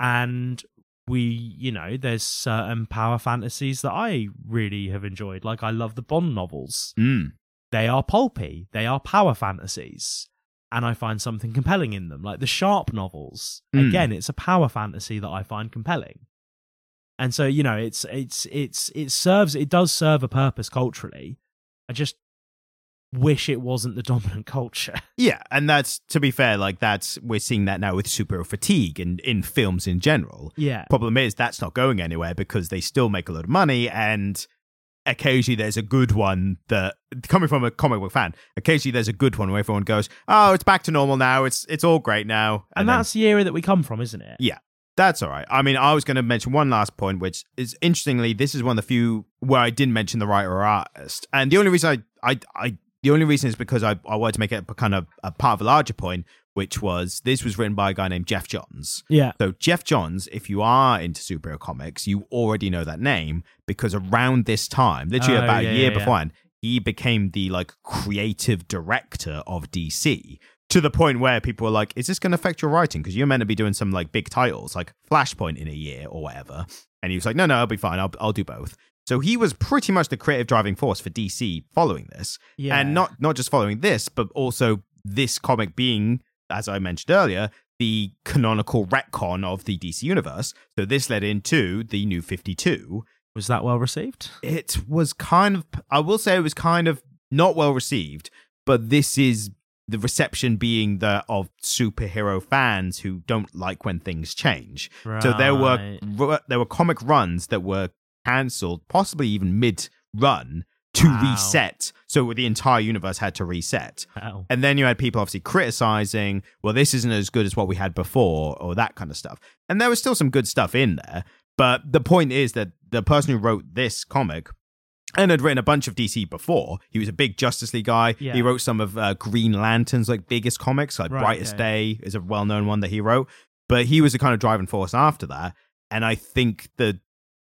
Speaker 1: and we, you know, there's certain power fantasies that I really have enjoyed. Like I love the Bond novels.
Speaker 2: Mm.
Speaker 1: They are pulpy. They are power fantasies. And I find something compelling in them. Like the Sharpe novels.
Speaker 2: Mm.
Speaker 1: Again, it's a power fantasy that I find compelling. And so, you know, it's it's it's it serves it does serve a purpose culturally. I just wish it wasn't the dominant culture.
Speaker 2: Yeah, and that's to be fair, like that's we're seeing that now with superhero fatigue and in films in general.
Speaker 1: Yeah.
Speaker 2: Problem is that's not going anywhere because they still make a lot of money and occasionally there's a good one that coming from a comic book fan, occasionally there's a good one where everyone goes, Oh, it's back to normal now, it's it's all great now.
Speaker 1: And,
Speaker 2: then-
Speaker 1: that's the era that we come from, isn't it?
Speaker 2: Yeah. That's all right. I mean, I was going to mention one last point, which is interestingly, this is one of the few where I didn't mention the writer or artist, and the only reason I, I, I the only reason is because I, I wanted to make it a kind of a part of a larger point, which was this was written by a guy named Geoff Johns.
Speaker 1: Yeah.
Speaker 2: So Geoff Johns, if you are into superhero comics, you already know that name because around this time, literally
Speaker 1: Oh,
Speaker 2: about
Speaker 1: yeah,
Speaker 2: a year
Speaker 1: yeah, yeah.
Speaker 2: he became the like creative director of DC to the point where people were like, "Is this going to affect your writing? Because you're meant to be doing some like big titles, like Flashpoint in a year or whatever." And he was like, "No, no, I'll be fine. I'll I'll do both." So he was pretty much the creative driving force for DC following this,
Speaker 1: Yeah.
Speaker 2: and not not just following this, but also this comic being, as I mentioned earlier, the canonical retcon of the DC universe. So this led into the New Fifty Two.
Speaker 1: was that well received?
Speaker 2: It was kind of, I will say, it was kind of not well received, but this is the reception being the of superhero fans who don't like when things change. So there were there were comic runs that were cancelled, possibly even mid run, to
Speaker 1: Wow.
Speaker 2: reset. So the entire universe had to reset.
Speaker 1: Wow.
Speaker 2: And then you had people obviously criticizing, well, this isn't as good as what we had before, or that kind of stuff. And there was still some good stuff in there. But the point is that the person who wrote this comic and had written a bunch of DC before, he was a big Justice League guy.
Speaker 1: Yeah.
Speaker 2: He wrote some of uh, Green Lantern's like biggest comics, like
Speaker 1: Right,
Speaker 2: Brightest
Speaker 1: okay.
Speaker 2: Day is a well known one that he wrote. But he was the kind of driving force after that. And I think the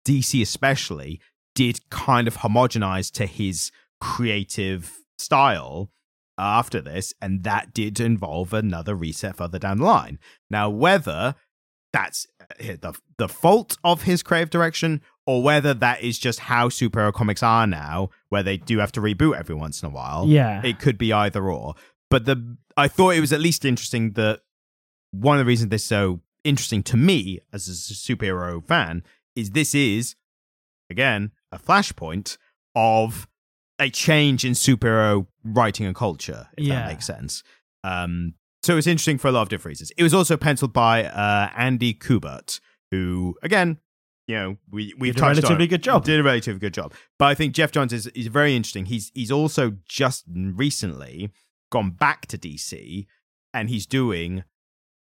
Speaker 2: DC especially did kind of homogenize to his creative style after this, and that did involve another reset further down the line. Now, whether that's uh, the the fault of his creative direction, or whether that is just how superhero comics are now, where they do have to reboot every once in a while,
Speaker 1: Yeah.
Speaker 2: it could be either or. But the I thought it was at least interesting that one of the reasons this is so interesting to me as a superhero fan is this is again a flashpoint of a change in superhero writing and culture, if
Speaker 1: Yeah.
Speaker 2: that makes sense. Um, so it's interesting for a lot of different reasons. It was also penciled by uh, Andy Kubert, who again, you know, we we've
Speaker 1: Did a
Speaker 2: touched on
Speaker 1: relatively good job.
Speaker 2: Did a relatively good job. But I think Geoff Johns is is very interesting. He's he's also just recently gone back to DC and he's doing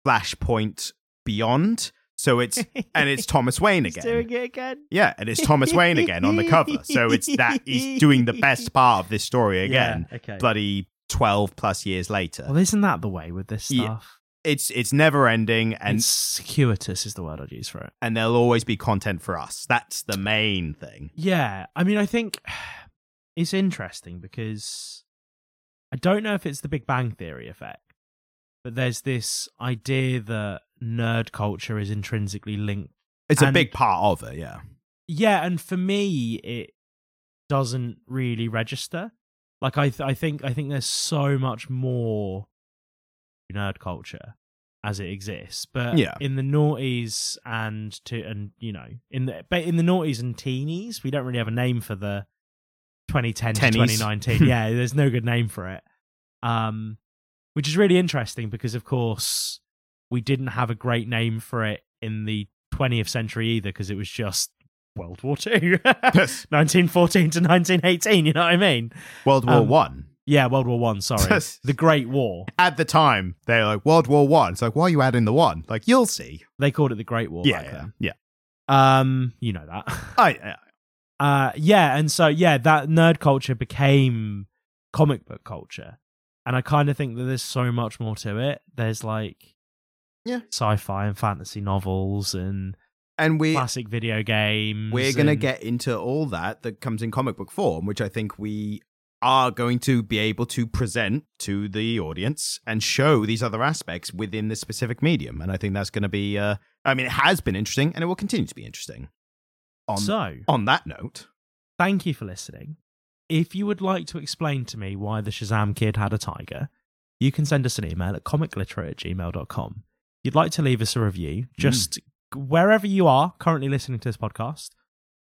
Speaker 2: Flashpoint Beyond. So it's and it's Thomas Wayne
Speaker 1: He's
Speaker 2: again.
Speaker 1: doing it again.
Speaker 2: Yeah, and it's Thomas Wayne again on the cover. So it's that he's doing the best part of this story again.
Speaker 1: Yeah, okay.
Speaker 2: Bloody twelve plus years later.
Speaker 1: Well, isn't that the way with this
Speaker 2: Yeah.
Speaker 1: stuff?
Speaker 2: it's it's never ending and
Speaker 1: it's circuitous is the word I'd use for it.
Speaker 2: and there'll always be content for us. That's the main thing.
Speaker 1: Yeah, I mean, I think it's interesting because I don't know if it's the Big Bang Theory effect, but there's this idea that nerd culture is intrinsically linked.
Speaker 2: It's a big part of it, yeah.
Speaker 1: Yeah, and for me, it doesn't really register. Like I, th- I think, I think there's so much more nerd culture as it exists, but
Speaker 2: Yeah.
Speaker 1: in the noughties and to and you know in the but in the noughties and teenies, we don't really have a name for the 2010 to 2019. yeah, there's no good name for it. Um, which is really interesting because of course we didn't have a great name for it in the 20th century either because it was just World War Two, 1914 to 1918. You know what I mean?
Speaker 2: World War
Speaker 1: Um,
Speaker 2: One.
Speaker 1: Yeah, World War One. Sorry, the Great War.
Speaker 2: At the time, they're like World War One. It's like, why are you adding the one? Like, you'll see.
Speaker 1: They called it the Great War.
Speaker 2: Yeah,
Speaker 1: back
Speaker 2: yeah,
Speaker 1: then.
Speaker 2: yeah.
Speaker 1: Um, you know that.
Speaker 2: I, I
Speaker 1: uh, yeah, and so yeah, that nerd culture became comic book culture, and I kind of think that there's so much more to it. There's like,
Speaker 2: Yeah.
Speaker 1: sci-fi and fantasy novels and
Speaker 2: and we
Speaker 1: classic video games.
Speaker 2: we're gonna
Speaker 1: and-
Speaker 2: get into all that that comes in comic book form, which I think we are going to be able to present to the audience and show these other aspects within this specific medium. And I think that's going to be. Uh, I mean, it has been interesting, and it will continue to be interesting. On
Speaker 1: So,
Speaker 2: on that note,
Speaker 1: thank you for listening. If you would like to explain to me why the Shazam kid had a tiger, you can send us an email at comicliterate at gmail.com. You'd like to leave us a review, just wherever you are currently listening to this podcast,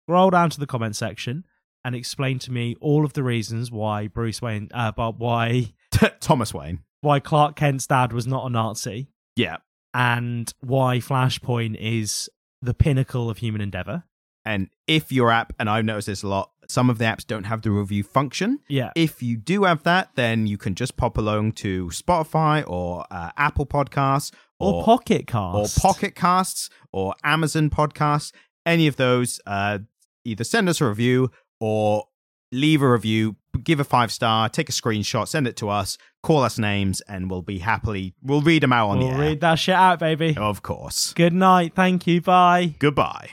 Speaker 1: scroll down to the comment section and explain to me all of the reasons why Bruce Wayne, uh, but why
Speaker 2: Thomas Wayne.
Speaker 1: why Clark Kent's dad was not a Nazi
Speaker 2: Yeah.
Speaker 1: and why Flashpoint is the pinnacle of human endeavor.
Speaker 2: And if your app, and I've noticed this a lot, some of the apps don't have the review function.
Speaker 1: Yeah.
Speaker 2: If you do have that, then you can just pop along to Spotify or uh, Apple Podcasts
Speaker 1: Or, Pocket
Speaker 2: Casts.
Speaker 1: or
Speaker 2: Pocket Casts or Amazon Podcasts. Any of those, uh, either send us a review or leave a review, give a five star, take a screenshot, send it to us, call us names, and we'll be happily we'll read them out on
Speaker 1: We'll
Speaker 2: the air.
Speaker 1: read that shit out, baby.
Speaker 2: Of course.
Speaker 1: Good night. Thank you. Bye.
Speaker 2: Goodbye.